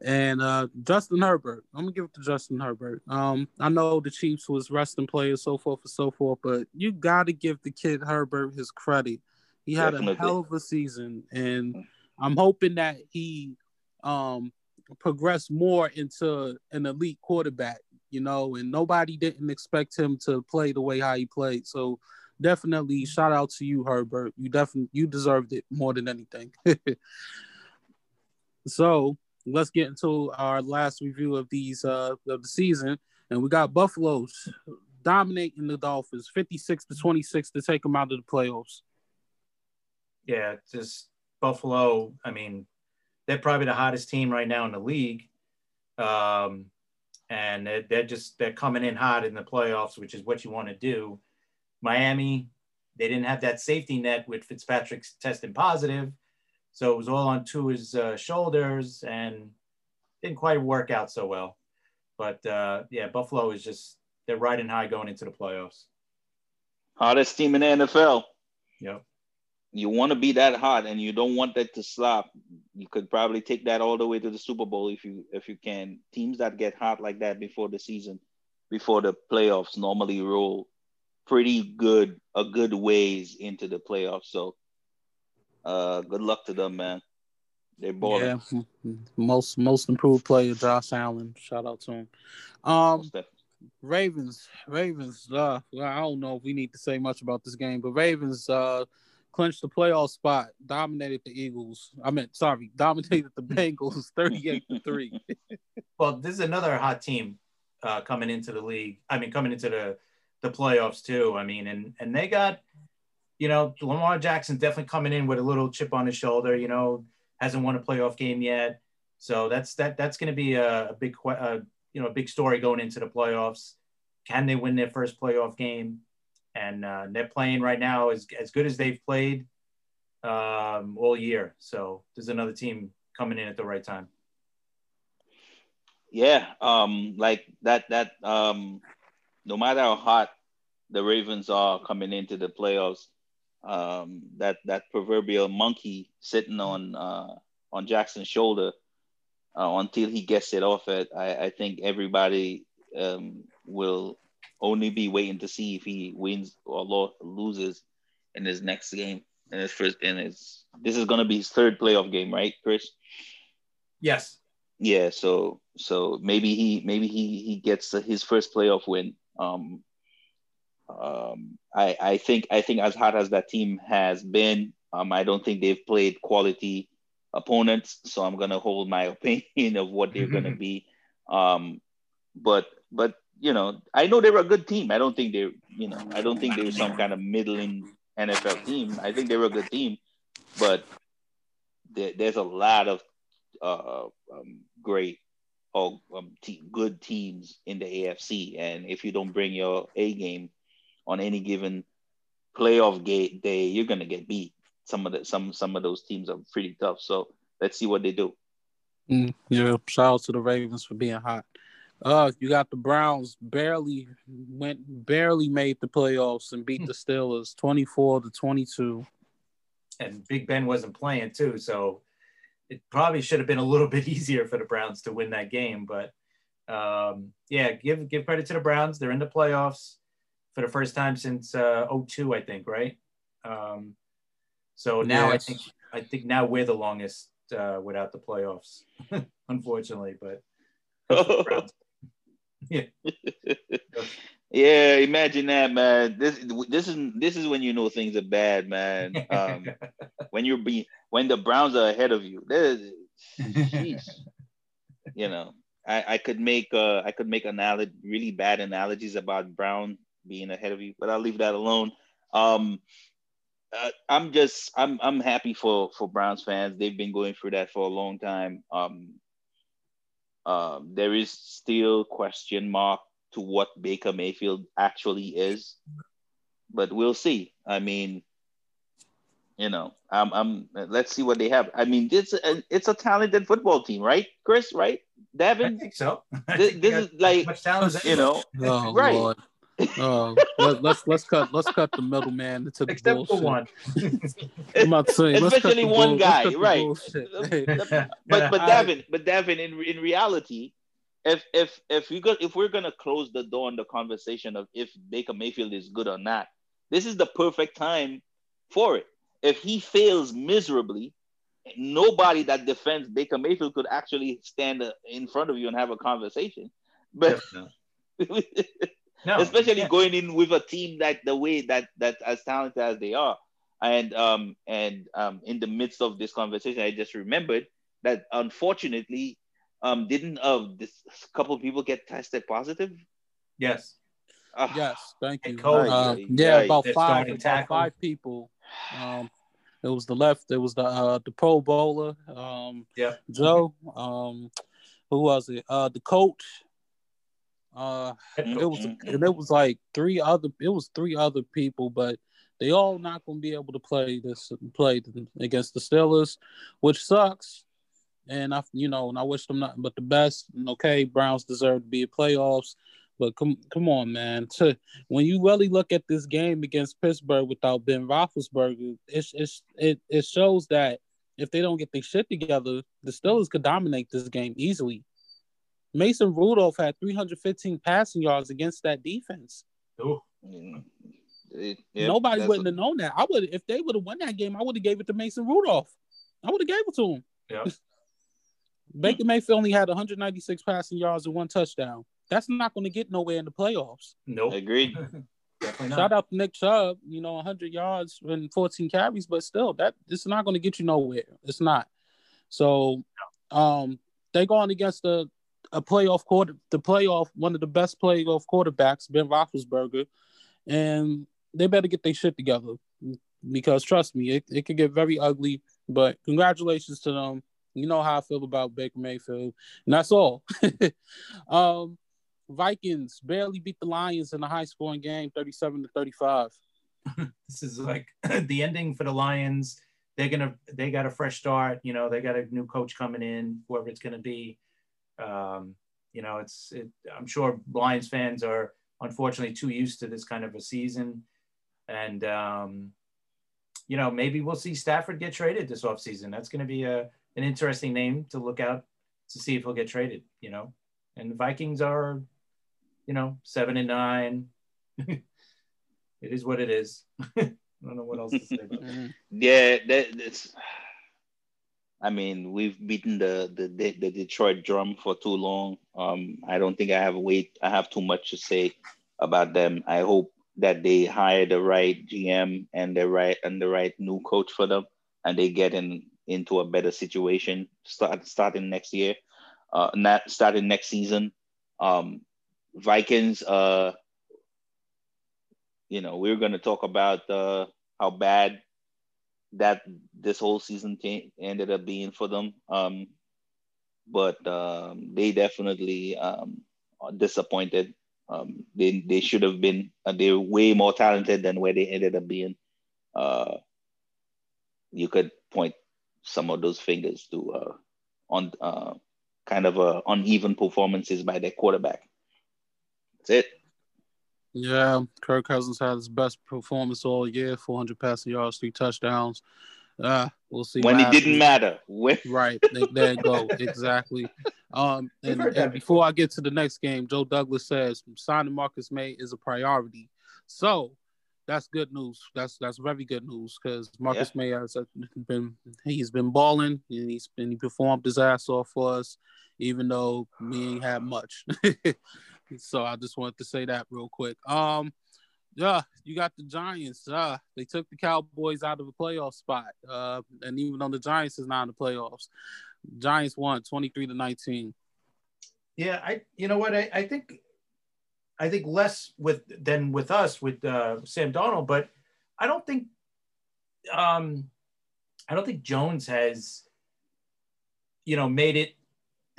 S1: and uh, Justin Herbert. I'm gonna give it to Justin Herbert. Um, I know the Chiefs was resting players, so forth and so forth, but you got to give the kid Herbert his credit. He had Definitely. a hell of a season, and I'm hoping that he um progressed more into an elite quarterback. You know, and nobody didn't expect him to play the way how he played. So definitely shout out to you, Herbert. You definitely you deserved it more than anything. so let's get into our last review of these uh of the season. And we got Buffalo's dominating the Dolphins 56 to 26 to take them out of the playoffs
S3: yeah, just Buffalo. I mean, they're probably the hottest team right now in the league. Um, and they're, they're just they're coming in hot in the playoffs, which is what you want to do. Miami, they didn't have that safety net with Fitzpatrick's testing positive, so it was all on Tua's uh, shoulders and didn't quite work out so well. But uh, yeah, Buffalo is just they're riding high going into the playoffs.
S2: Hottest team in the NFL.
S3: Yep
S2: you want to be that hot and you don't want that to stop you could probably take that all the way to the super bowl if you if you can teams that get hot like that before the season before the playoffs normally roll pretty good a good ways into the playoffs so uh good luck to them man they're balling.
S1: yeah most most improved player josh allen shout out to him um ravens ravens uh i don't know if we need to say much about this game but ravens uh clinched the playoff spot, dominated the Eagles. I mean, sorry, dominated the Bengals 38 to 3.
S3: well, this is another hot team uh, coming into the league. I mean, coming into the the playoffs too. I mean, and and they got, you know, Lamar Jackson definitely coming in with a little chip on his shoulder. You know, hasn't won a playoff game yet, so that's that that's going to be a, a big, uh, you know, a big story going into the playoffs. Can they win their first playoff game? and uh, they're playing right now as, as good as they've played um, all year. So there's another team coming in at the right time.
S2: Yeah, um, like that that um, no matter how hot the Ravens are coming into the playoffs, um, that that proverbial monkey sitting on uh, on Jackson's shoulder uh, until he gets it off it, I, I think everybody um, will only be waiting to see if he wins or lo- loses in his next game. And his first, and his this is gonna be his third playoff game, right, Chris?
S3: Yes.
S2: Yeah. So so maybe he maybe he he gets his first playoff win. Um, um, I I think I think as hard as that team has been, um, I don't think they've played quality opponents. So I'm gonna hold my opinion of what they're gonna be. Um, but but you know, I know they were a good team. I don't think they're, you know, I don't think they're some kind of middling NFL team. I think they were a good team, but there, there's a lot of uh, um, great or um, te- good teams in the AFC, and if you don't bring your A game on any given playoff gate day, you're gonna get beat. Some of the some some of those teams are pretty tough. So let's see what they do.
S1: Mm, yeah, shout out to the Ravens for being hot. Uh, you got the Browns barely went barely made the playoffs and beat the Steelers 24 to 22.
S3: And Big Ben wasn't playing too, so it probably should have been a little bit easier for the Browns to win that game. But um, yeah, give give credit to the Browns. They're in the playoffs for the first time since uh, 02, I think, right? Um, so now yes. I think I think now we're the longest uh, without the playoffs, unfortunately. But
S2: yeah. Yeah, imagine that, man. This this is this is when you know things are bad, man. Um, when you're being when the Browns are ahead of you. There's, you know, I, I could make uh I could make analogy really bad analogies about Brown being ahead of you, but I'll leave that alone. Um, uh, I'm just I'm I'm happy for for Browns fans. They've been going through that for a long time. Um, um, there is still question mark to what Baker Mayfield actually is, but we'll see. I mean, you know, I'm, I'm let's see what they have. I mean, it's a, it's a talented football team, right, Chris? Right, Devin?
S3: I think so. I
S2: this, think this is like you know, oh, right? Lord.
S1: Oh, let, us let's cut let's cut the middleman into the
S3: Except
S1: bullshit.
S3: for one.
S1: I'm about to say,
S2: especially one
S1: bull,
S2: guy, right? but but Devin, but Devin, in in reality, if if if we go if we're gonna close the door on the conversation of if Baker Mayfield is good or not, this is the perfect time for it. If he fails miserably, nobody that defends Baker Mayfield could actually stand in front of you and have a conversation. But No, especially going in with a team that the way that that as talented as they are. And um and um in the midst of this conversation, I just remembered that unfortunately, um didn't uh this couple of people get tested positive?
S3: Yes.
S1: Uh, yes, thank you.
S3: Uh,
S1: yeah, about five, about five people. Um, it was the left. It was the uh, the Pro Bowler. Um,
S3: yeah,
S1: Joe. Um, who was it? Uh, the coach. Uh, it was and it was like three other. It was three other people, but they all not going to be able to play this play against the Steelers, which sucks. And I, you know, and I wish them nothing but the best. And okay, Browns deserve to be in playoffs, but come, come on, man. To when you really look at this game against Pittsburgh without Ben Roethlisberger, it's, it's it it shows that if they don't get their shit together, the Steelers could dominate this game easily. Mason Rudolph had 315 passing yards against that defense.
S3: Oh.
S2: It,
S1: Nobody wouldn't a... have known that. I would if they would have won that game, I would have gave it to Mason Rudolph. I would have gave it to him.
S3: Yeah.
S1: Baker Mayfield only had 196 passing yards and one touchdown. That's not going to get nowhere in the playoffs.
S3: No, nope.
S2: agreed.
S1: Shout out to Nick Chubb, you know, 100 yards and 14 carries, but still, that this is not going to get you nowhere. It's not. So, um, they going against the a playoff quarter, the playoff, one of the best playoff quarterbacks, Ben Roethlisberger, and they better get their shit together because trust me, it, it could get very ugly. But congratulations to them. You know how I feel about Baker Mayfield, and that's all. um, Vikings barely beat the Lions in a high scoring game, 37 to 35.
S3: this is like the ending for the Lions. They're gonna they got a fresh start. You know, they got a new coach coming in, whoever it's gonna be. Um, you know, it's it, I'm sure Lions fans are unfortunately too used to this kind of a season. And, um, you know, maybe we'll see Stafford get traded this offseason. That's to be a, an interesting name to look out to see if he'll get traded, you know. And the Vikings are, you know, seven and nine. it is what it is. I don't know what else to say about that.
S2: Yeah, that, that's. I mean, we've beaten the, the the Detroit drum for too long. Um, I don't think I have wait. I have too much to say about them. I hope that they hire the right GM and the right and the right new coach for them, and they get in into a better situation start starting next year, uh, not starting next season. Um, Vikings, uh, you know, we're going to talk about uh, how bad that this whole season t- ended up being for them. Um, but um, they definitely um, are disappointed. Um, they they should have been. Uh, they're way more talented than where they ended up being. Uh, you could point some of those fingers to uh, on uh, kind of uh, uneven performances by their quarterback. That's it.
S1: Yeah, Kirk Cousins had his best performance all year 400 passing yards, three touchdowns. Uh, we'll see.
S2: When it didn't matter. When...
S1: Right. There you go. exactly. Um, and, and before I get to the next game, Joe Douglas says signing Marcus Maye is a priority. So that's good news. That's that's very good news because Marcus yeah. Maye has been he's been balling and he's been he performed his ass off for us, even though we ain't had much. So I just wanted to say that real quick. Um, yeah, you got the Giants. Uh, they took the Cowboys out of the playoff spot. Uh, and even though the Giants is not in the playoffs, Giants won 23 to 19.
S3: Yeah, I you know what I, I think I think less with than with us with uh, Sam Darnold, but I don't think um I don't think Jones has you know made it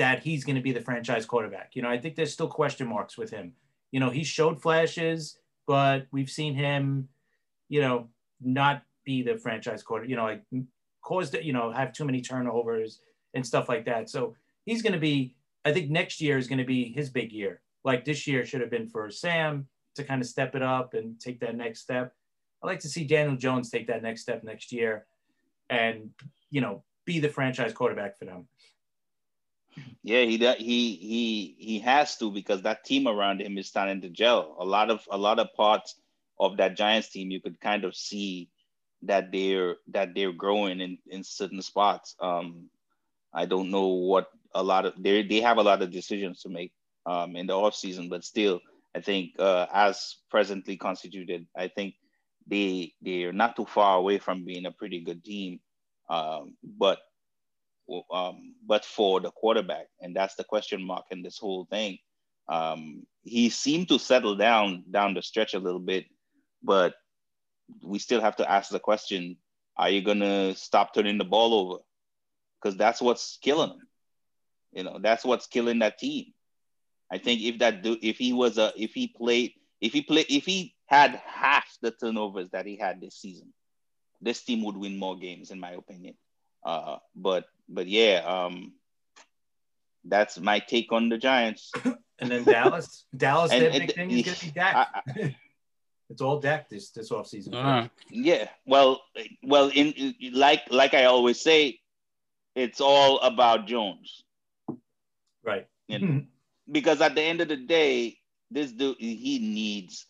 S3: that he's going to be the franchise quarterback. You know, I think there's still question marks with him. You know, he showed flashes, but we've seen him, you know, not be the franchise quarter, you know, like caused, you know, have too many turnovers and stuff like that. So he's going to be, I think next year is going to be his big year. Like this year should have been for Sam to kind of step it up and take that next step. I like to see Daniel Jones take that next step next year and, you know, be the franchise quarterback for them.
S2: Yeah, he he he he has to because that team around him is starting to gel. A lot of a lot of parts of that Giants team, you could kind of see that they're that they're growing in in certain spots. Um, I don't know what a lot of they they have a lot of decisions to make um, in the off season, but still, I think uh, as presently constituted, I think they they're not too far away from being a pretty good team. Um, but um, but for the quarterback, and that's the question mark in this whole thing. Um, he seemed to settle down down the stretch a little bit, but we still have to ask the question: Are you gonna stop turning the ball over? Because that's what's killing him. You know, that's what's killing that team. I think if that do, if he was a, if he played, if he played, if he had half the turnovers that he had this season, this team would win more games, in my opinion. Uh, but but yeah, um, that's my take on the Giants.
S3: and then Dallas, Dallas, and, big thing is gonna be Dak. I, it's all Dak this this offseason.
S2: Uh, yeah, well, well, in, in like like I always say, it's all about Jones,
S3: right?
S2: You know? Because at the end of the day, this dude he needs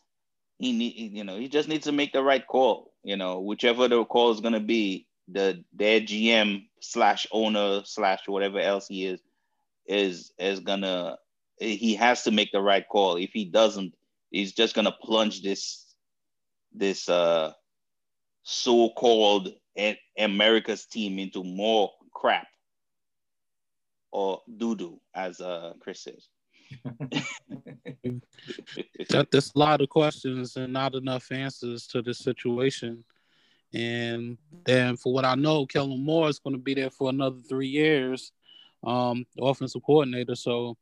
S2: he need you know he just needs to make the right call. You know, whichever the call is gonna be, the their GM slash owner slash whatever else he is is is gonna he has to make the right call. If he doesn't, he's just gonna plunge this this uh so-called America's team into more crap or doo-doo, as uh Chris says.
S1: There's a lot of questions and not enough answers to this situation. And then for what I know, Kellen Moore is going to be there for another three years, um, offensive coordinator. So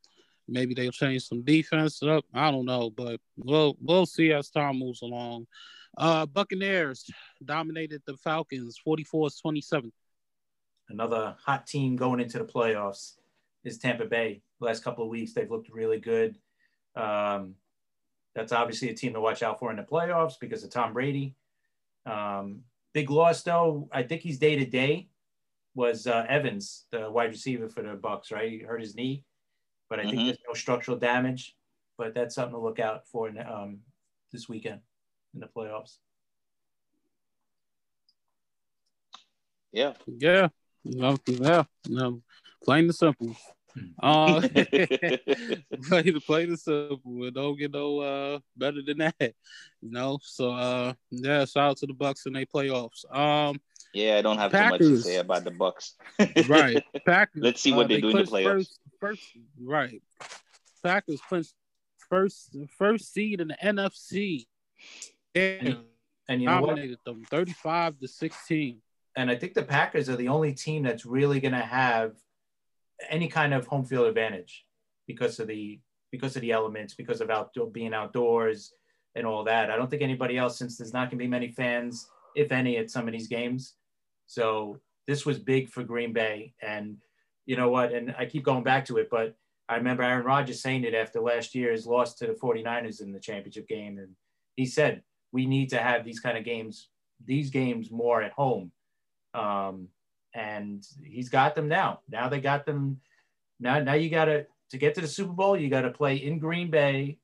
S1: maybe they'll change some defense up. I don't know, but we'll we'll see as time moves along. Uh, Buccaneers dominated the Falcons 44-27.
S3: Another hot team going into the playoffs is Tampa Bay. The last couple of weeks they've looked really good. Um, That's obviously a team to watch out for in the playoffs because of Tom Brady. Um, big loss though. I think he's day to day. Was uh, Evans, the wide receiver for the Bucks? right? He hurt his knee, but I think
S2: Mhm.
S3: there's no structural damage. But that's something to look out for in, um, this weekend in the playoffs.
S2: Yeah.
S1: Yeah, no, yeah, no, plain and simple. Uh, play the play the simple. It don't get no uh better than that, you know. So uh, yeah, shout out to the Bucks in their playoffs. Um,
S2: yeah, I don't have too much to say about the Bucks.
S1: right, Packers.
S2: Let's see what
S1: uh,
S2: they do in the playoffs.
S1: First, first, right, Packers clinched first first seed in the NFC. Yeah,
S3: And, and you know what?
S1: them, thirty-five to sixteen.
S3: and I think the Packers are the only team that's really going to have any kind of home field advantage because of the because of the elements, because of outdoor being outdoors and all that. I don't think anybody else, since there's not going to be many fans, if any, at some of these games. So this was big for Green Bay, and you know what? And I keep going back to it, but I remember Aaron Rodgers saying it after last year's loss to the 49ers in the championship game, and he said we need to have these kind of games, these games more at home um, and he's got them now. Now they got them. Now, now you got to to get to the Super Bowl. You got to play in Green Bay,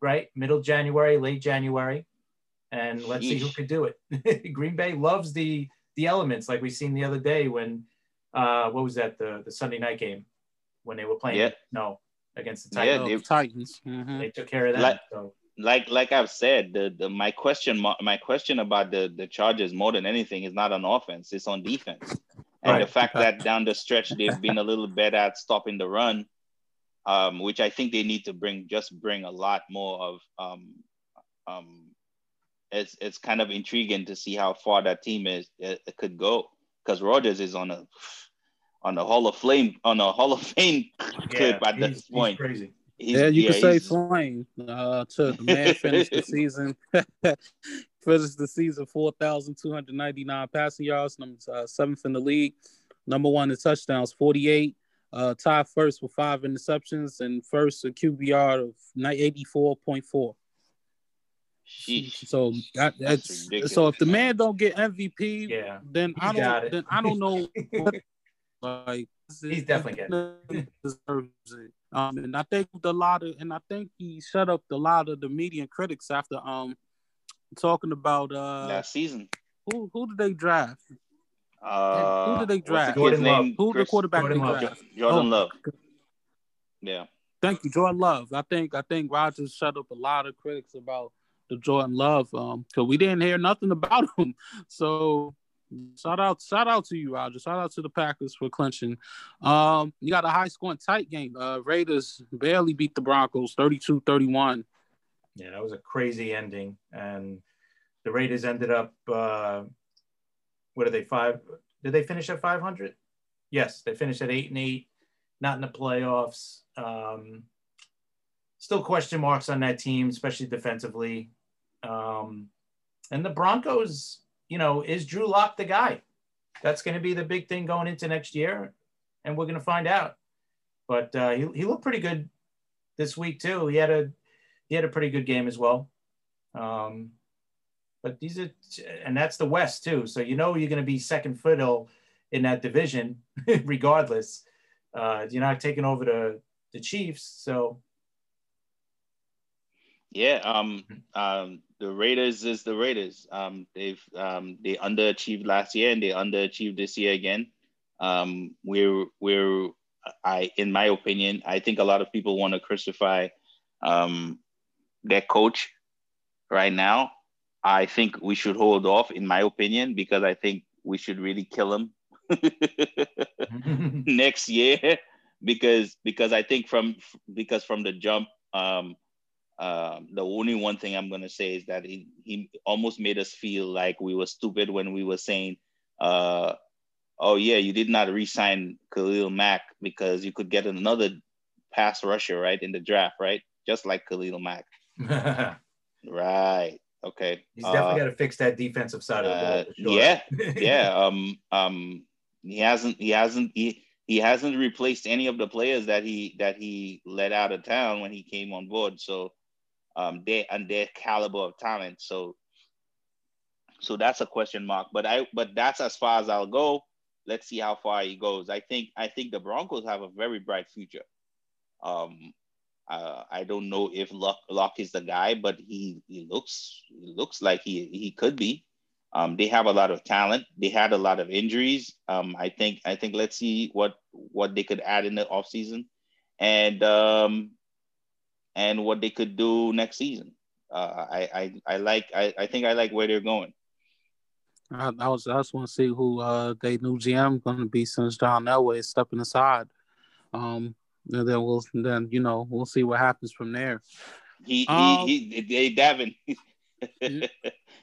S3: right? Middle January, late January, and let's see who could do it. Green Bay loves the the elements, like we seen the other day when uh, what was that the the Sunday night game when they were playing?
S2: Yeah.
S3: No, against the Titans.
S1: Oh,
S2: they-
S1: Titans. Mhm.
S3: they took care of that.
S2: Like-
S3: so
S2: like like I've said, the, the my question my question about the the Chargers more than anything is not on offense, it's on defense. And
S3: Right.
S2: the fact that down the stretch they've been a little better at stopping the run, um, which I think they need to bring just bring a lot more of. Um, um, it's it's kind of intriguing to see how far that team is it, it could go because Rodgers is on a on a Hall of Fame on a Hall of Fame clip at
S3: he's-
S2: this
S3: he's
S2: point.
S3: crazy.
S2: He's-
S1: yeah, you could say
S2: he's-
S1: flame. Uh, to the man finished the season, finished the season four thousand two hundred ninety nine passing yards, number uh, seventh in the league, number one in touchdowns, forty eight. Uh, tied first with five interceptions and first a QBR of eighty four point four.
S2: Sheesh.
S1: So that,
S2: That's
S1: that's so if the
S2: man.
S1: man don't get MVP,
S3: Yeah,
S1: then I don't then I don't know like
S3: He's definitely
S1: getting deserves it. Um, and I think the lot of and I think he shut up the lot of the media and critics after um talking about uh
S2: last season.
S1: who who did they draft?
S2: Uh,
S1: Who did they
S2: what's the
S1: draft?
S2: kid's
S3: Jordan Love.
S2: name?
S1: Who the quarterback
S3: Jordan
S1: they
S3: Love.
S1: draft?
S2: Jordan
S1: Oh.
S2: Love. Yeah.
S1: Thank you, Jordan Love. I think I think Rodgers shut up a lot of critics about the Jordan Love um because we didn't hear nothing about him. So shout out shout out to you, Roger. Shout out to the Packers for clinching. Um you got a high scoring tight game. Uh Raiders barely beat the Broncos 32-31.
S3: Yeah, that was a crazy ending. And the Raiders ended up, uh, what are they, five? Did they finish at 500? Yes, they finished at eight and eight, not in the playoffs. Um, still question marks on that team, especially defensively. Um, and the Broncos, you know, is Drew Lock the guy? That's going to be the big thing going into next year, and we're going to find out. But uh, he, he looked pretty good this week too. He had a he had a pretty good game as well. Um, but these are, and that's the West too. So you know you're going to be second fiddle in that division, regardless. Uh, you're not taking over the the Chiefs, so
S2: Yeah. Um. Um. The Raiders is the Raiders. Um. They've um. They underachieved last year and they underachieved this year again. Um. We're we're I in my opinion I think a lot of people want to crucify um their coach right now. I think we should hold off, in my opinion, because I think we should really kill him next year because because I think from because from the jump um um the only one thing I'm gonna say is that he he almost made us feel like we were stupid when we were saying uh oh yeah you did not re-sign Khalil Mack because you could get another pass rusher right in the draft right just like Khalil Mack right okay He's
S3: definitely
S2: Uh,
S3: got to fix that defensive side of the ball. sure.
S2: yeah yeah um um he hasn't he hasn't he, he hasn't replaced any of the players that he that he let out of town when he came on board so um, their and their caliber of talent. So, so that's a question mark. But I, but that's as far as I'll go. Let's see how far he goes. I think I think the Broncos have a very bright future. Um, uh, I don't know if Luck Luck is the guy, but he he looks he looks like he he could be. Um, they have a lot of talent. They had a lot of injuries. Um, I think I think let's see what what they could add in the offseason and um, and what they could do next season. Uh, I, I I like I, I think I like where they're going.
S1: I, I was I just want to see who uh they new GM going to be since John Elway is stepping aside. Um, and then we'll then you know we'll see what happens from there.
S2: He um, he he, he Davin.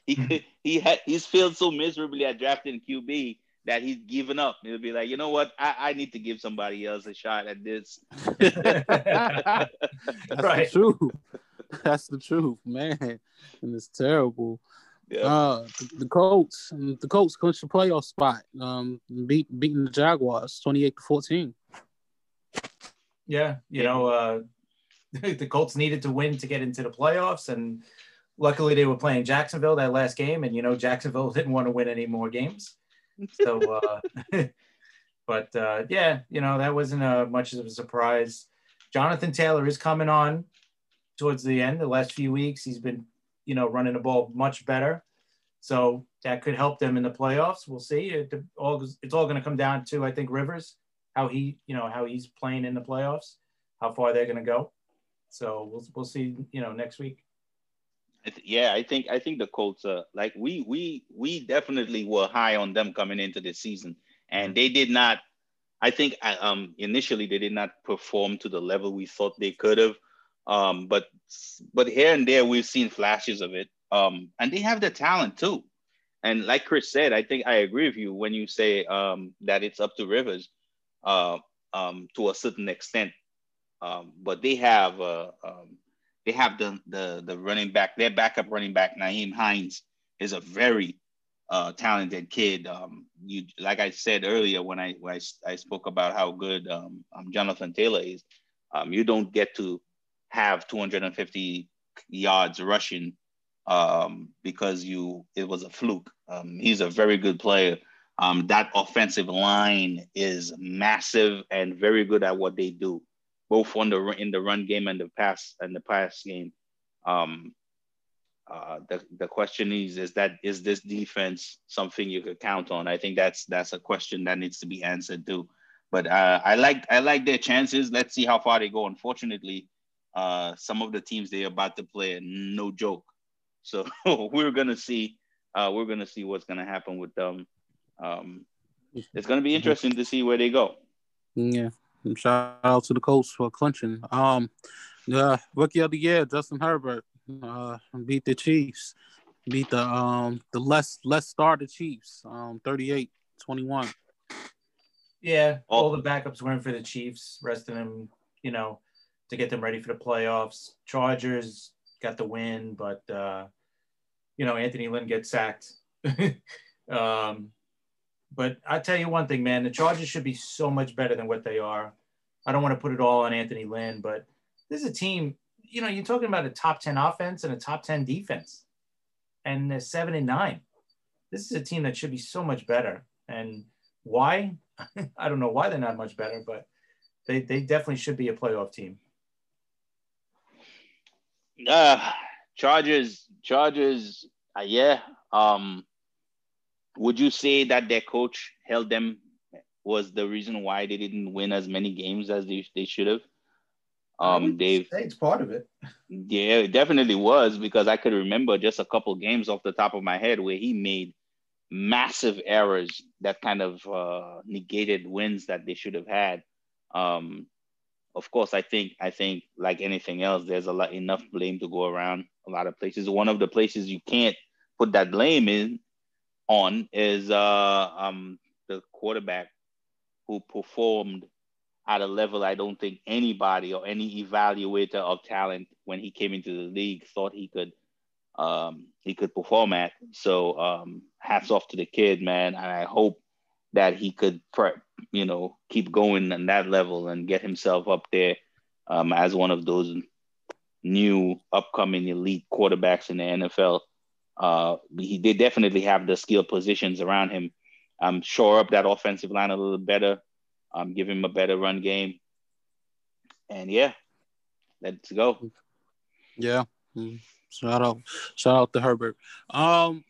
S2: he he had he's failed so miserably at drafting QB that he's given up. He'll be like, you know what? I, I need to give somebody else a shot at this.
S1: That's right. the truth. That's the truth, man. And it's terrible. Yeah. Uh, the, the Colts, the Colts clinched the playoff spot, um, beat beating the Jaguars, twenty eight to fourteen.
S3: Yeah, you know, uh, the Colts needed to win to get into the playoffs, and luckily they were playing Jacksonville that last game, and you know Jacksonville didn't want to win any more games, so. Uh, but uh, yeah, you know that wasn't uh, much of a surprise. Jonathan Taylor is coming on towards the end. The last few weeks, he's been, you know, running the ball much better. So that could help them in the playoffs. We'll see. It all it's all going to come down to I think Rivers, how he, you know, how he's playing in the playoffs, how far they're going to go. So we'll we'll see, you know, next week.
S2: Yeah, I think I think the Colts uh like we we we definitely were high on them coming into this season, and they did not. I think um initially they did not perform to the level we thought they could have. Um, but but here and there we've seen flashes of it. Um, and they have the talent too. And like Chris said, I think I agree with you when you say um, that it's up to Rivers uh, um, to a certain extent. Um, but they have uh, um, they have the, the the running back, their backup running back, Nyheim Hines, is a very uh, talented kid. Um, you like I said earlier when I when I, I spoke about how good um, um, Jonathan Taylor is. Um, you don't get to have 250 yards rushing um, because you it was a fluke. Um, he's a very good player. Um, that offensive line is massive and very good at what they do, both on the in the run game and the pass and the pass game. Um, uh, the the question is is that is this defense something you could count on? I think that's that's a question that needs to be answered too. But uh, I like I like their chances. Let's see how far they go. Unfortunately, uh, some of the teams they're about to play, no joke. So we're gonna see, uh, we're gonna see what's gonna happen with them. Um, it's gonna be interesting to see where they go.
S1: Yeah, shout out to the Colts for clinching. Um, the rookie of the year, Justin Herbert, uh, beat the Chiefs, beat the um the less less started Chiefs, um 38-21.
S3: Yeah, all the backups were in for the Chiefs, resting them, you know, to get them ready for the playoffs. Chargers got the win, but uh, you know Anthony Lynn gets sacked. um, but I tell you one thing, man, the Chargers should be so much better than what they are. I don't want to put it all on Anthony Lynn, but this is a team. You know, you're talking about a top ten offense and a top ten defense, and they're seven and nine. This is a team that should be so much better. And why? I don't know why they're not much better, but they, they definitely should be a playoff team.
S2: Uh, Chargers, Chargers, uh, yeah. Um, would you say that their coach held them was the reason why they didn't win as many games as they, they should have? Um, Dave,
S3: it's part of it.
S2: Yeah, it definitely was because I could remember just a couple games off the top of my head where he made massive errors that kind of uh, negated wins that they should have had. Um, of course, I think I think like anything else, there's a lot enough blame to go around. A lot of places. One of the places you can't put that blame in on is uh, um, the quarterback who performed at a level I don't think anybody or any evaluator of talent when he came into the league thought he could um, he could perform at. So um, hats off to the kid, man. And I hope that he could, you know, keep going on that level and get himself up there um, as one of those new upcoming elite quarterbacks in the NFL. Uh, he did definitely have the skill positions around him. Um, shore up that offensive line a little better. Um, give him a better run game. And yeah, let's go.
S1: Yeah. Shout out, shout out to Herbert. Um,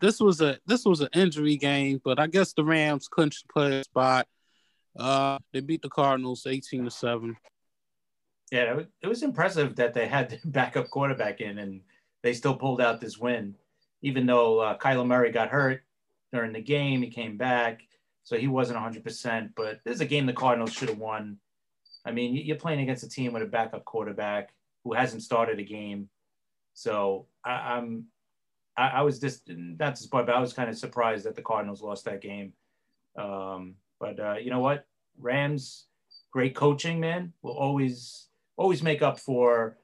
S1: this was a this was an injury game, but I guess the Rams clinched the play spot. Uh, they beat the Cardinals eighteen to seven.
S3: Yeah, it was impressive that they had the backup quarterback in, and they still pulled out this win, even though uh, Kyler Murray got hurt during the game. He came back, so he wasn't 100%. But this is a game the Cardinals should have won. I mean, you're playing against a team with a backup quarterback who hasn't started a game. So I, am I, I, was just not disappointed, but I was kind of surprised that the Cardinals lost that game. Um, but uh, you know what, Rams, great coaching, man, will always always make up for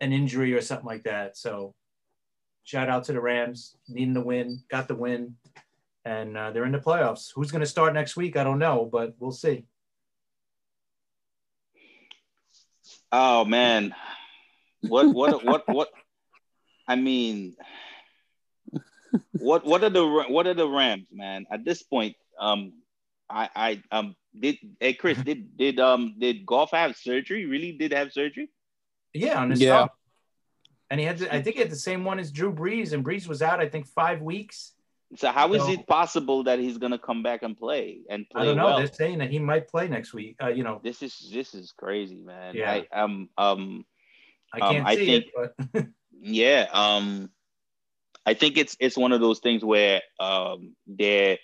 S3: an injury or something like that. So shout out to the Rams, needing the win, got the win, and uh, they're in the playoffs. Who's going to start next week? I don't know, but we'll see.
S2: Oh man, what what what what? I mean, what what are the what are the Rams, man? At this point, um, I I um did hey Chris did did um did Goff have surgery? Really did have surgery?
S3: Yeah, on his yeah. Thumb. And he had to, I think he had the same one as Drew Brees, and Brees was out I think five weeks.
S2: So how is so, it possible that he's gonna come back and play and play? I
S3: don't know.
S2: Well?
S3: They're saying that he might play next week. Uh, you know,
S2: this is this is crazy, man. Yeah. I, um um
S3: I can't um, I see think, it,
S2: but yeah. Um, I think it's it's one of those things where um their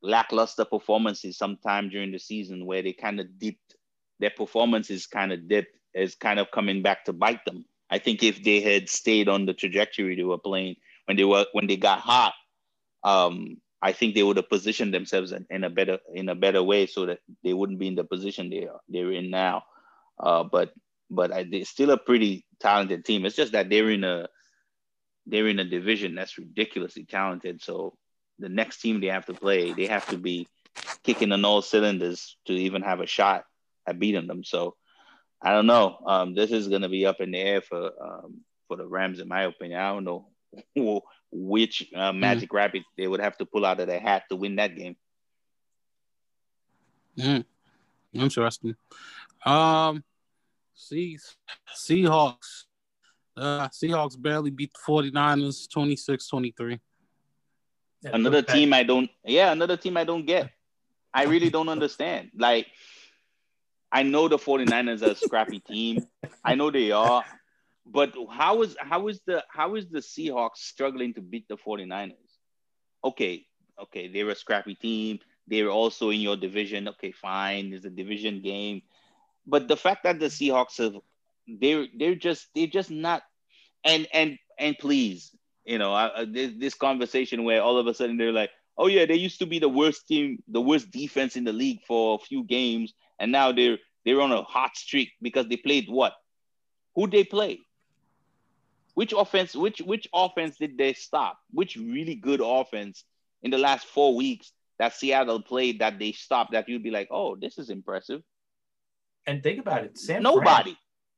S2: lackluster performances sometime during the season where they kind of dipped their performances kind of dipped is kind of coming back to bite them. I think if they had stayed on the trajectory they were playing when they were when they got hot, um, I think they would have positioned themselves in, in, a better in a better way so that they wouldn't be in the position they are they're in now. Uh, but but I, they're still a pretty talented team. It's just that they're in a they're in a division that's ridiculously talented. So the next team they have to play, they have to be kicking on all cylinders to even have a shot at beating them. So I don't know. Um, this is going to be up in the air for um, for the Rams, in my opinion. I don't know which uh, hmm. Magic mm. Rabbit they would have to pull out of their hat to win that game.
S1: Mm. Interesting. Um, see, Seahawks. Uh, Seahawks barely beat the 49ers 26-23.
S2: Another team I don't yeah, another team I don't get. I really don't understand. Like I know the 49ers are a scrappy team. I know they are. But how is how is the how is the Seahawks struggling to beat the 49ers? Okay, okay, they're a scrappy team. They're also in your division. Okay, fine. It's a division game. But the fact that the Seahawks have they're they're just they're just not and and and please, you know, I, this, this conversation where all of a sudden they're like, oh yeah, they used to be the worst team, the worst defense in the league for a few games, and now they're they're on a hot streak because they played what? Who they play? Which offense? Which which offense did they stop? Which really good offense in the last four weeks that Seattle played that they stopped? That you'd be like, oh, this is impressive.
S3: And think about it, Sam.
S2: Nobody.
S3: Fran,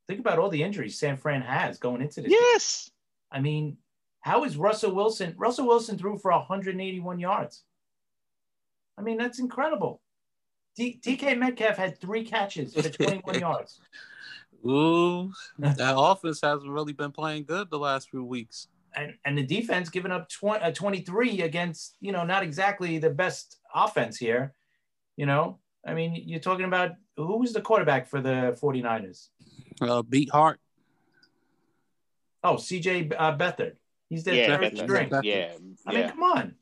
S3: think about all the injuries San Fran has going into this.
S2: Yes.
S3: Game. I mean, how is Russell Wilson? Russell Wilson threw for 181 yards. I mean, that's incredible. D- DK Metcalf had three catches for 21 yards.
S1: Ooh, that offense hasn't really been playing good the last few weeks.
S3: And and the defense giving up 20, uh, 23 against, you know, not exactly the best offense here. You know, I mean, you're talking about who was the quarterback for the 49ers?
S1: Uh, Beathard.
S3: Oh, CJ uh, Beathard. He's the yeah, third string.
S2: Yeah.
S3: I mean, come on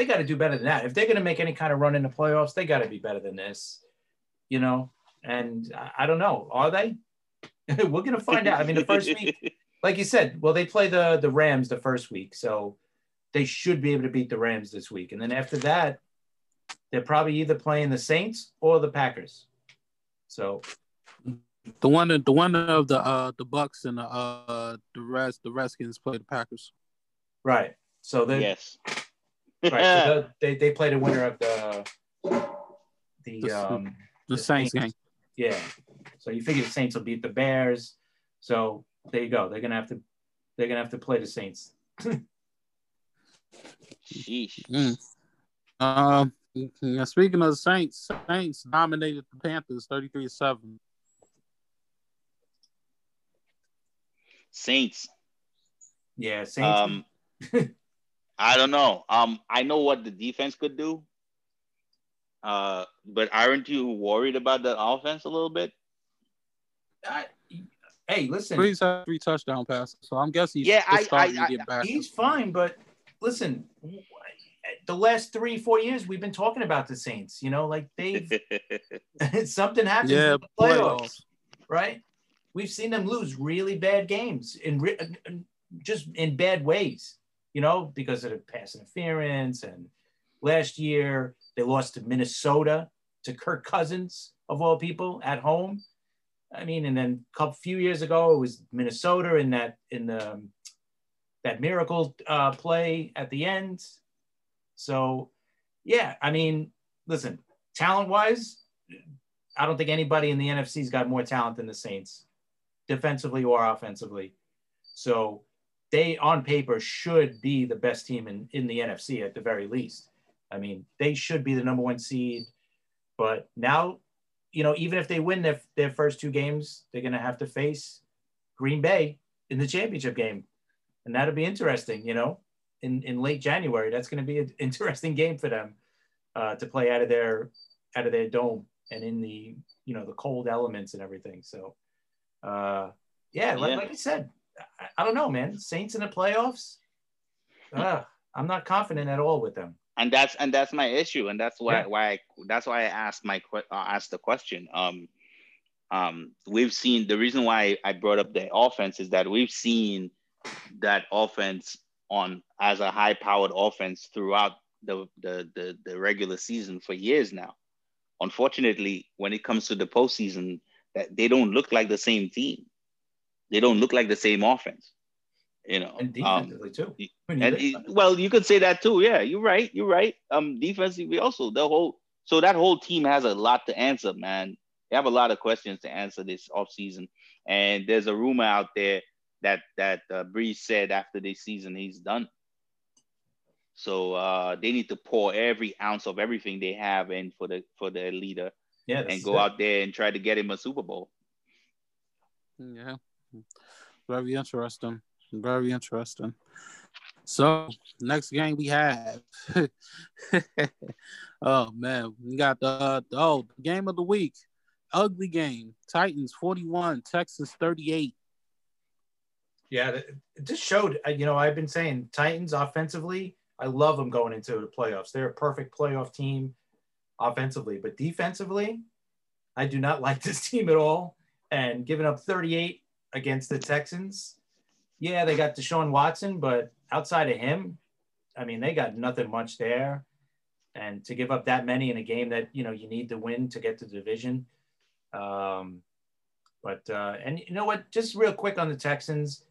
S3: they got to do better than that. If they're going to make any kind of run in the playoffs, they got to be better than this, you know. And I, I don't know, are they? We're going to find out. I mean, the first week, like you said, well, they play the the Rams the first week, so they should be able to beat the Rams this week. And then after that, they're probably either playing the Saints or the Packers. So
S1: the one the one of the uh the Bucs and the uh the rest the Redskins play the Packers.
S3: Right. So they
S2: yes
S3: right. So they they play the winner of the the,
S1: the
S3: um
S1: the, Saints, Saints game.
S3: Yeah. So you figure the Saints will beat the Bears. So there you go. They're gonna have to they're gonna have to play the Saints.
S2: Sheesh.
S1: Mm. Um, yeah, speaking of the Saints, Saints dominated the Panthers 33 7.
S2: Saints.
S3: Yeah, Saints.
S2: Um, I don't know. Um, I know what the defense could do. Uh, but aren't you worried about the offense a little bit?
S3: I, hey, listen,
S1: Brees had three touchdown passes, so I'm guessing he's
S2: Yeah, I-
S1: just starting
S2: I-
S1: to get back.
S3: he's fine, but listen, the last three, four years we've been talking about the Saints. You know, like they've something happens
S1: yeah,
S3: in the playoffs,
S1: playoffs.
S3: right? We've seen them lose really bad games in re- just in bad ways. You know, because of the pass interference, and last year they lost to Minnesota to Kirk Cousins of all people at home. I mean, and then a couple few years ago it was Minnesota in that in the um, that miracle uh, play at the end. So, yeah, I mean, listen, talent wise, I don't think anybody in the NFC's got more talent than the Saints, defensively or offensively. So, they on paper should be the best team in, in the NFC at the very least. I mean, they should be the number one seed. But now, you know, even if they win their, their first two games, they're going to have to face Green Bay in the championship game. And that'll be interesting, you know, in, in late January. That's going to be an interesting game for them uh, to play out of their out of their dome and in the you know the cold elements and everything. So, uh, yeah, like,
S2: Yeah.
S3: like I said, I, I don't know, man. Saints in the playoffs. Uh, I'm not confident at all with them.
S2: and that's and that's my issue, and that's why
S3: Yeah.
S2: why I, that's why I asked my uh, asked the question. Um, um, we've seen the reason why I brought up the offense is that we've seen that offense on as a high powered offense throughout the, the the the regular season for years now. Unfortunately, when it comes to the postseason, that they don't look like the same team. They don't look like the same offense. You know,
S3: And
S2: um,
S3: defensively too.
S2: And
S3: think
S2: it- well, you could say that too. Yeah, you're right. You're right. Um, defensively also the whole so that whole team has a lot to answer, man. They have a lot of questions to answer this offseason. And there's a rumor out there that that uh, Brees said after this season he's done. So uh, they need to pour every ounce of everything they have in for the for their leader
S3: yeah,
S2: and go
S3: it.
S2: out there and try to get him a Super Bowl.
S1: Yeah. Very interesting. Very interesting. So next game we have. oh man, we got the oh the game of the week. Ugly game. Titans 41, Texans 38.
S3: Yeah, just showed. uh, You know, I've been saying Titans offensively. I love them going into the playoffs. They're a perfect playoff team offensively, but defensively, I do not like this team at all. And giving up 38 against the Texans, yeah, they got Deshaun Watson, but outside of him, I mean, they got nothing much there. And to give up that many in a game that you know you need to win to get to the division, um, but uh, and you know what? Just real quick on the Texans,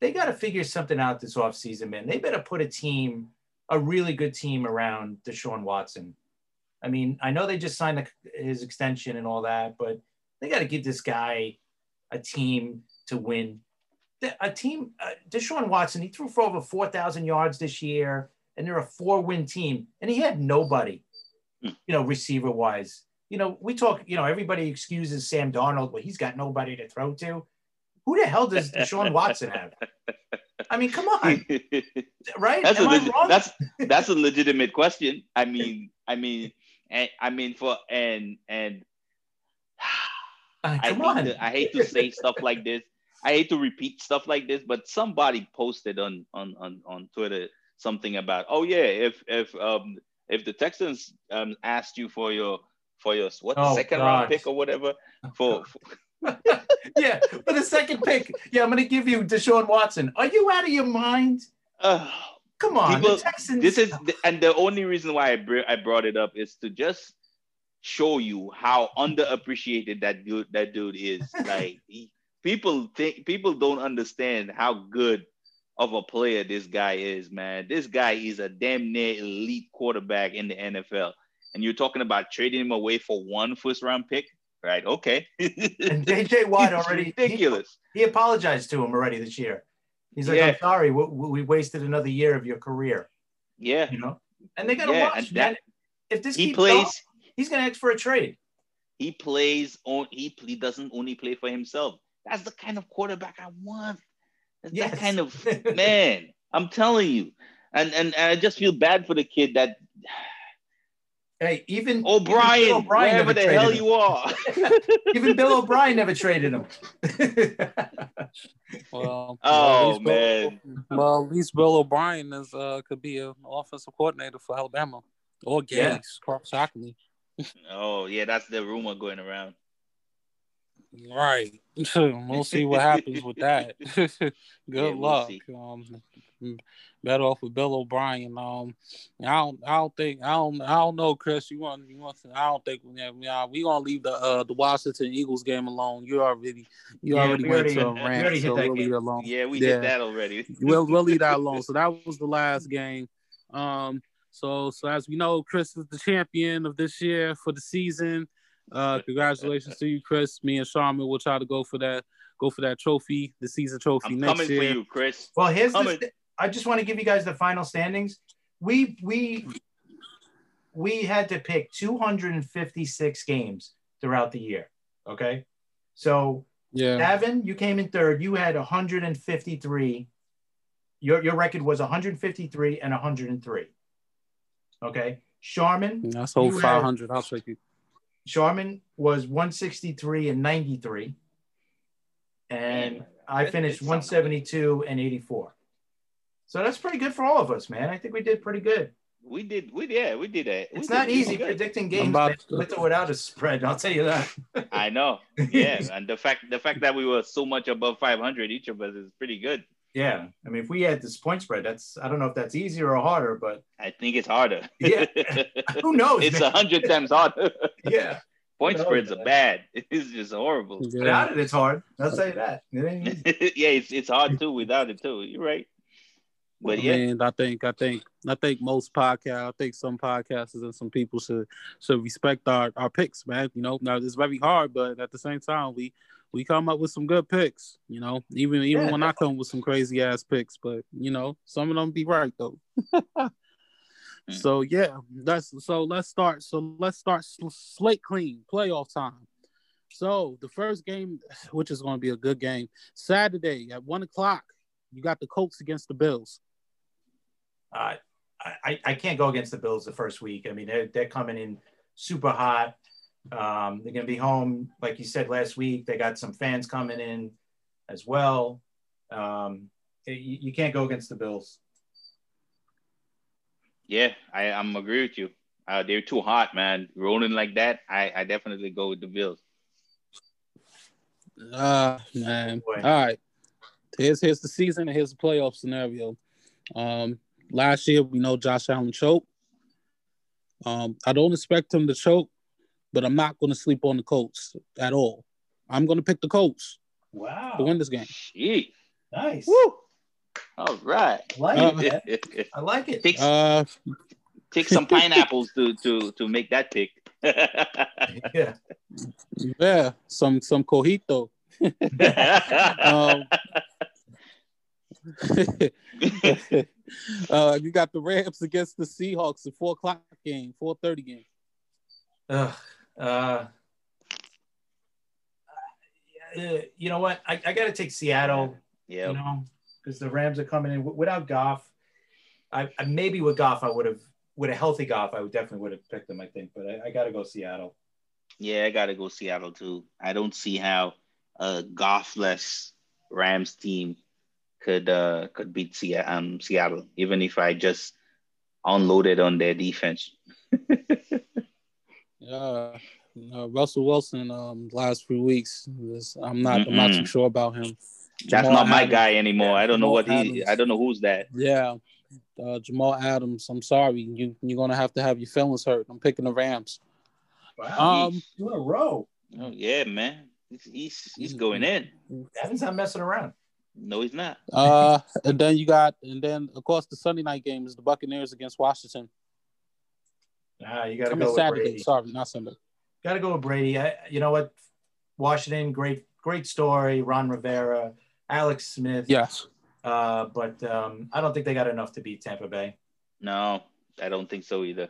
S3: they got to figure something out this offseason, man. They better put a team, a really good team around Deshaun Watson. I mean, I know they just signed his extension and all that, but they got to give this guy a team to win. The- A team, uh, Deshaun Watson, he threw for over 4,000 yards this year, and they're a four win team, and he had nobody,
S2: Hmm.
S3: you know, receiver wise. You know, we talk, you know, everybody excuses Sam Darnold, but he's got nobody to throw to. Who the hell does Deshaun Watson have? I mean, come on, right?
S2: that's a
S3: Am I
S2: legit,
S3: wrong?
S2: that's that's a legitimate question. I mean, I mean, and I mean for and and
S3: Uh,
S2: I
S3: come
S2: hate,
S3: on.
S2: to, I hate to say stuff like this. I hate to repeat stuff like this, but somebody posted on on on, on Twitter something about, oh yeah, if if um if the Texans um asked you for your for your what
S3: Oh,
S2: second round pick or whatever for, for
S3: yeah, for the second pick, yeah, I'm going to give you Deshaun Watson. Are you out of your mind?
S2: uh,
S3: Come on,
S2: People-
S3: the Texans.
S2: this is and the only reason why I br- I brought it up is to just show you how underappreciated that dude that dude is. Like he, people think people don't understand how good of a player this guy is, man. This guy is a damn near elite quarterback in the NFL. And you're talking about trading him away for one first round pick. Right. Okay.
S3: And JJ Watt already
S2: ridiculous.
S3: He, he apologized to him already this year. He's like,
S2: Yeah.
S3: I'm sorry, we, we wasted another year of your career.
S2: Yeah.
S3: You know, and they gotta
S2: Yeah,
S3: watch,
S2: and
S3: man.
S2: that-
S3: If this
S2: He plays.
S3: going, he's gonna ask for a trade.
S2: He plays on. He he doesn't only play for himself. That's the kind of quarterback I want. That's
S3: Yes.
S2: that kind of man. I'm telling you. And, and and I just feel bad for the kid that
S3: Hey, even
S2: O'Brien,
S3: even O'Brien
S2: wherever the hell
S3: traded
S2: you are.
S3: even Bill O'Brien never traded him.
S1: Well,
S2: Oh,
S1: well, at least Bill-
S2: man.
S1: well, at least Bill O'Brien is uh could be an offensive coordinator for Alabama or Gase.
S3: Yeah.
S1: quite Shockingly,
S2: oh yeah, that's the rumor going around.
S1: Right? we'll see what happens with that. Good
S2: we'll
S1: luck. Um, better off with Bill O'Brien. Um, I don't, I don't think, I don't, I don't know, Chris. You want, you want? To, I don't think. Yeah, yeah, we gonna leave the uh the Washington Eagles game alone. You already, you
S3: Yeah,
S1: already
S3: we
S1: went
S3: already-
S1: to a
S3: we
S1: rant,
S3: already
S1: so we'll leave
S3: game.
S1: it alone.
S2: Yeah, we
S1: Yeah.
S2: did that already.
S1: we'll we'll leave that alone. So that was the last game. Um, so so as we know, Chris is the champion of this year for the season. Uh, congratulations to you, Chris. Me and Sharman will try to go for that go for that trophy, the season trophy
S2: I'm
S1: next
S2: coming
S1: year.
S2: for you, Chris.
S3: Well, here's the
S2: Coming.
S3: st- I just want to give you guys the final standings. We we we had to pick 256 games throughout the year. Okay, so
S1: Yeah,
S3: Davin, you came in third. You had 153. Your your record was 153 and 103. Okay, Sharman
S1: that's whole
S3: you had-
S1: five hundred. I'll take you.
S3: Sharman was 163 and 93, and
S2: Man,
S3: I finished
S2: that sounds
S3: 172 and 84. So that's pretty good for all of us, man. I think we did pretty good.
S2: We did. We yeah. We did that.
S3: It's
S2: did
S3: not easy
S2: good.
S3: predicting games man, with or without a spread. I'll tell you that.
S2: I know. Yeah, and the fact the fact that we were so much above 500 each of us is pretty good.
S3: Yeah. I mean, if we had this point spread, that's I don't know if that's easier or harder, but
S2: I think it's harder.
S3: Yeah. who knows?
S2: it's a hundred times harder.
S3: yeah.
S2: Point
S3: knows,
S2: spreads are bad. It's just horrible.
S1: Yeah.
S3: Without it, it's hard. I'll say that. It ain't
S2: yeah, it's it's hard too without it too. You're right. But
S1: I
S2: yeah,
S1: mean, I think, I think, I think most podcasts, I think some podcasters and some people should should respect our our picks, man. You know, now it's very hard, but at the same time, we we come up with some good picks. You know, even even
S3: Yeah,
S1: when I come with some crazy ass picks, but you know, some of them be right though. so yeah, that's so let's start. So let's start sl- slate clean playoff time. So the first game, which is going to be a good game, Saturday at one o'clock, you got the Colts against the Bills.
S3: Uh, I, I can't go against the Bills the first week. I mean, they're, they're coming in super hot. Um, they're going to be home, like you said last week. They got some fans coming in as well. Um, you, you can't go against the Bills.
S2: yeah, I I'm agree with you. Uh, they're too hot, man. Rolling like that, I I definitely go with the Bills.
S1: Ah, man.
S3: Boy.
S1: All right. Here's here's the season and here's the playoff scenario. Um, last year we know Josh Allen choked. Um, I don't expect him to choke, but I'm not going to sleep on the Colts at all. I'm going to pick the Colts Wow. to
S3: Wow.
S1: win this game.
S2: Jeez.
S3: Nice.
S2: Woo. All right.
S3: I like
S1: Uh,
S3: it. I like it.
S2: take
S1: Uh,
S2: take some pineapples to to to make that pick.
S3: Yeah.
S1: yeah, some some cojito. Um, uh, you got the Rams against the Seahawks, the four o'clock game, four thirty game.
S3: Ugh, uh, uh, you know what? I, I got to take Seattle.
S2: yeah.
S3: You know, because the Rams are coming in without Goff. I, I maybe with Goff, I would have with a healthy Goff, I would definitely would have picked them. I think, but I, I got to go Seattle.
S2: Yeah, I gotta go Seattle too. I don't see how a Goffless Rams team could uh could beat Se- um, Seattle, even if I just unloaded on their defense.
S1: Yeah, uh, Russell Wilson. Um, last few weeks, is- I'm not. I'm not too sure about him.
S2: That's
S1: Jamal
S2: not my
S1: Adams.
S2: guy anymore. I don't know
S1: Jamal
S2: what he. I don't know who's that.
S1: Yeah, uh, Jamal Adams. I'm sorry. You you're gonna have to have your feelings hurt. I'm picking the Rams.
S3: Wow,
S1: Um,
S3: two in a row.
S2: Oh yeah, man. He's he's, he's going in.
S3: Evan's not messing around.
S2: No, he's not.
S1: Uh, and then you got, and then of course the Sunday night game is the Buccaneers against Washington.
S3: Nah, you got to
S1: mean
S3: go with
S1: Saturday.
S3: Brady.
S1: Sorry, not Sunday.
S3: got to go with Brady. I, you know what? Washington, great, great story. Ron Rivera, Alex Smith.
S1: Yes.
S3: Uh, but um, I don't think they got enough to beat Tampa Bay.
S2: No, I don't think so either.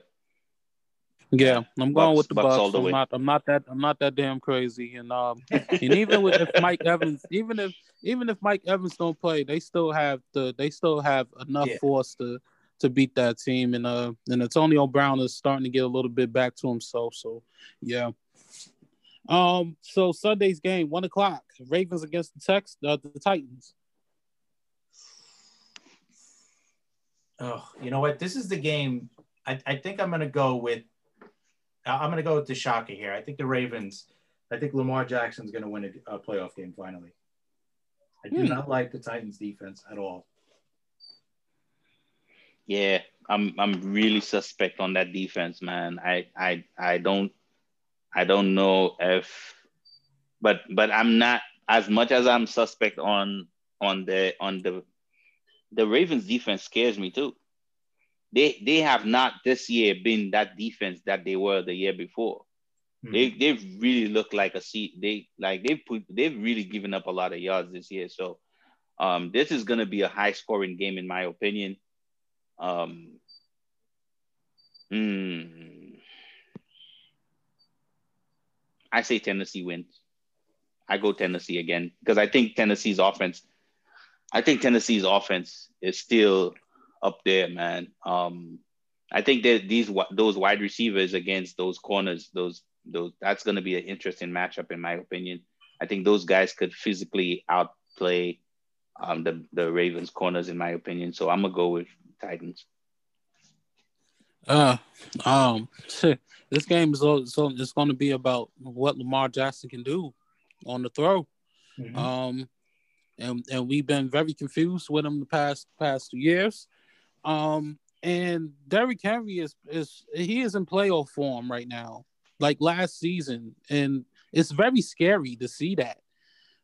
S1: Yeah, I'm going
S2: Bucs-
S1: with the
S2: Bucs
S1: Bucs.
S2: all the
S1: I'm
S2: way.
S1: not. I'm not that. I'm not that damn crazy. And um, and even with if Mike Evans, even if even if Mike Evans don't play, they still have the. They still have enough
S3: Yeah.
S1: force to to beat that team. And uh, and Antonio Brown is starting to get a little bit back to himself. So yeah. Um. So Sunday's game, one o'clock. Ravens against the Tex, uh, the Titans.
S3: Oh, you know what? This is the game. I, I think I'm going to go with. I'm to go with the shocker here. I think the Ravens. I think Lamar Jackson's going to win a, a playoff game finally. I do
S1: Hmm.
S3: not like the Titans defense at all.
S2: Yeah, I'm I'm really suspect on that defense, man. I I I don't I don't know if but but I'm not as much as I'm suspect on on the on the the Ravens defense scares me too. They they have not this year been that defense that they were the year before.
S3: Hmm.
S2: They they've really looked like a seat. They like they've put they've really given up a lot of yards this year. So um this is gonna be a high scoring game in my opinion. Um hmm. I say Tennessee wins. I go Tennessee again because I think Tennessee's offense I think Tennessee's offense is still up there, man. Um I think that these those wide receivers against those corners, those those that's going to be an interesting matchup in my opinion. I think those guys could physically outplay um, the the Ravens corners in my opinion. So I'm gonna go with Titans.
S1: Uh, um, this game is all, so it's going to be about what Lamar Jackson can do on the throw.
S3: Mhm.
S1: Um, and and we've been very confused with him the past past two years. Um, and Derrick Henry is is he is in playoff form right now, like last season, and it's very scary to see that.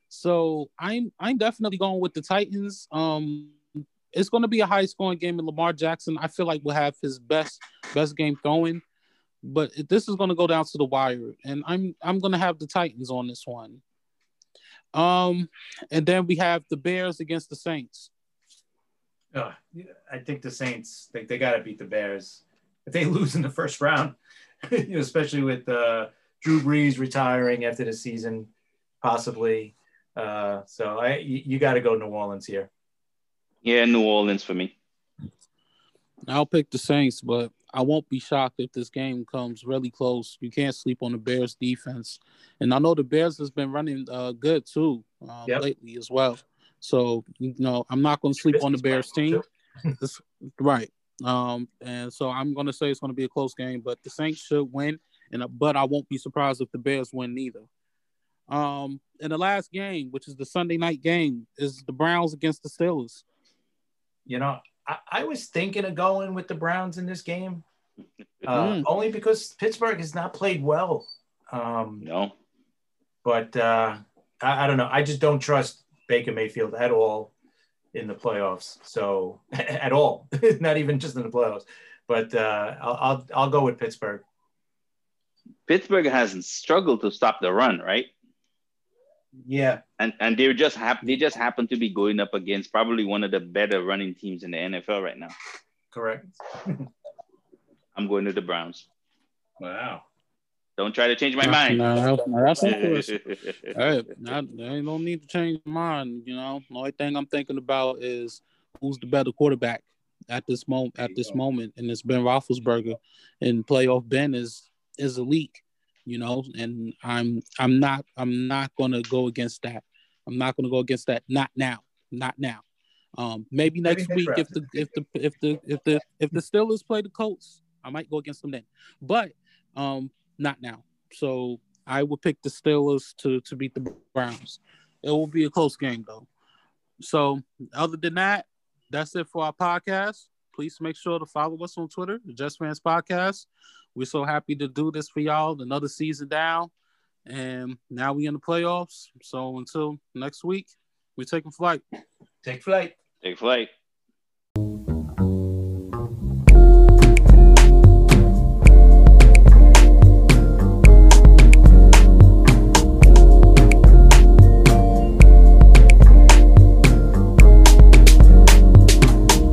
S1: So I'm I'm definitely going with the Titans. Um, it's going to be a high scoring game, and Lamar Jackson I feel like will have his best best game throwing. But this is going to go down to the wire, and I'm I'm going to have the Titans on this one. Um, and then we have the Bears against the Saints.
S3: Ugh, I think the Saints they, they got to beat the Bears. If they lose in the first round, you know, especially with uh, Drew Brees retiring after the season, possibly. Uh, so I you, you got to go New Orleans here.
S2: Yeah, New Orleans for me.
S1: I'll pick the Saints, but I won't be shocked if this game comes really close. You can't sleep on the Bears defense, and I know the Bears has been running uh, good too uh,
S3: Yep.
S1: lately as well. So you know, I'm not going to sleep on the Bears team. It's- right. Um, and so I'm going to say it's going to be a close game, but the Saints should win. And uh, but I won't be surprised if the Bears win neither. Um, and the last game, which is the Sunday night game, is the Browns against the Steelers.
S3: You know, I, I was thinking of going with the Browns in this game, uh,
S1: Mm.
S3: only because Pittsburgh has not played well. Um,
S2: No.
S3: but uh, I, I don't know. I just don't trust Baker Mayfield at all in the playoffs. So at all, not even just in the playoffs. But uh, I'll, I'll I'll go with Pittsburgh.
S2: Pittsburgh hasn't struggled to stop the run, right?
S3: Yeah,
S2: And and they just happen they just happen to be going up against probably one of the better running teams in the NFL right now.
S3: correct.
S2: I'm going to the Browns.
S3: Wow.
S2: Don't try to change my mind.
S1: No, no, that's interesting. hey, I, I don't need to change my mind. You know, the only thing I'm thinking about is who's the better quarterback at this moment. At this moment, and it's Ben Roethlisberger, and playoff Ben is is elite. You know, and I'm I'm not I'm not gonna go against that. I'm not gonna go against that. Not now. Not now. Um, maybe next week if the if the if the if the if the Steelers play the Colts, I might go against them then. But um, not now. So I would pick the Steelers to to beat the Browns. It will be a close game though. So other than that, that's it for our podcast. Please make sure to follow us on Twitter, the Just Fans Podcast. We're so happy to do this for y'all. Another season down, and now we in the playoffs. So until next week, we're taking flight.
S3: Take flight.
S2: Take flight.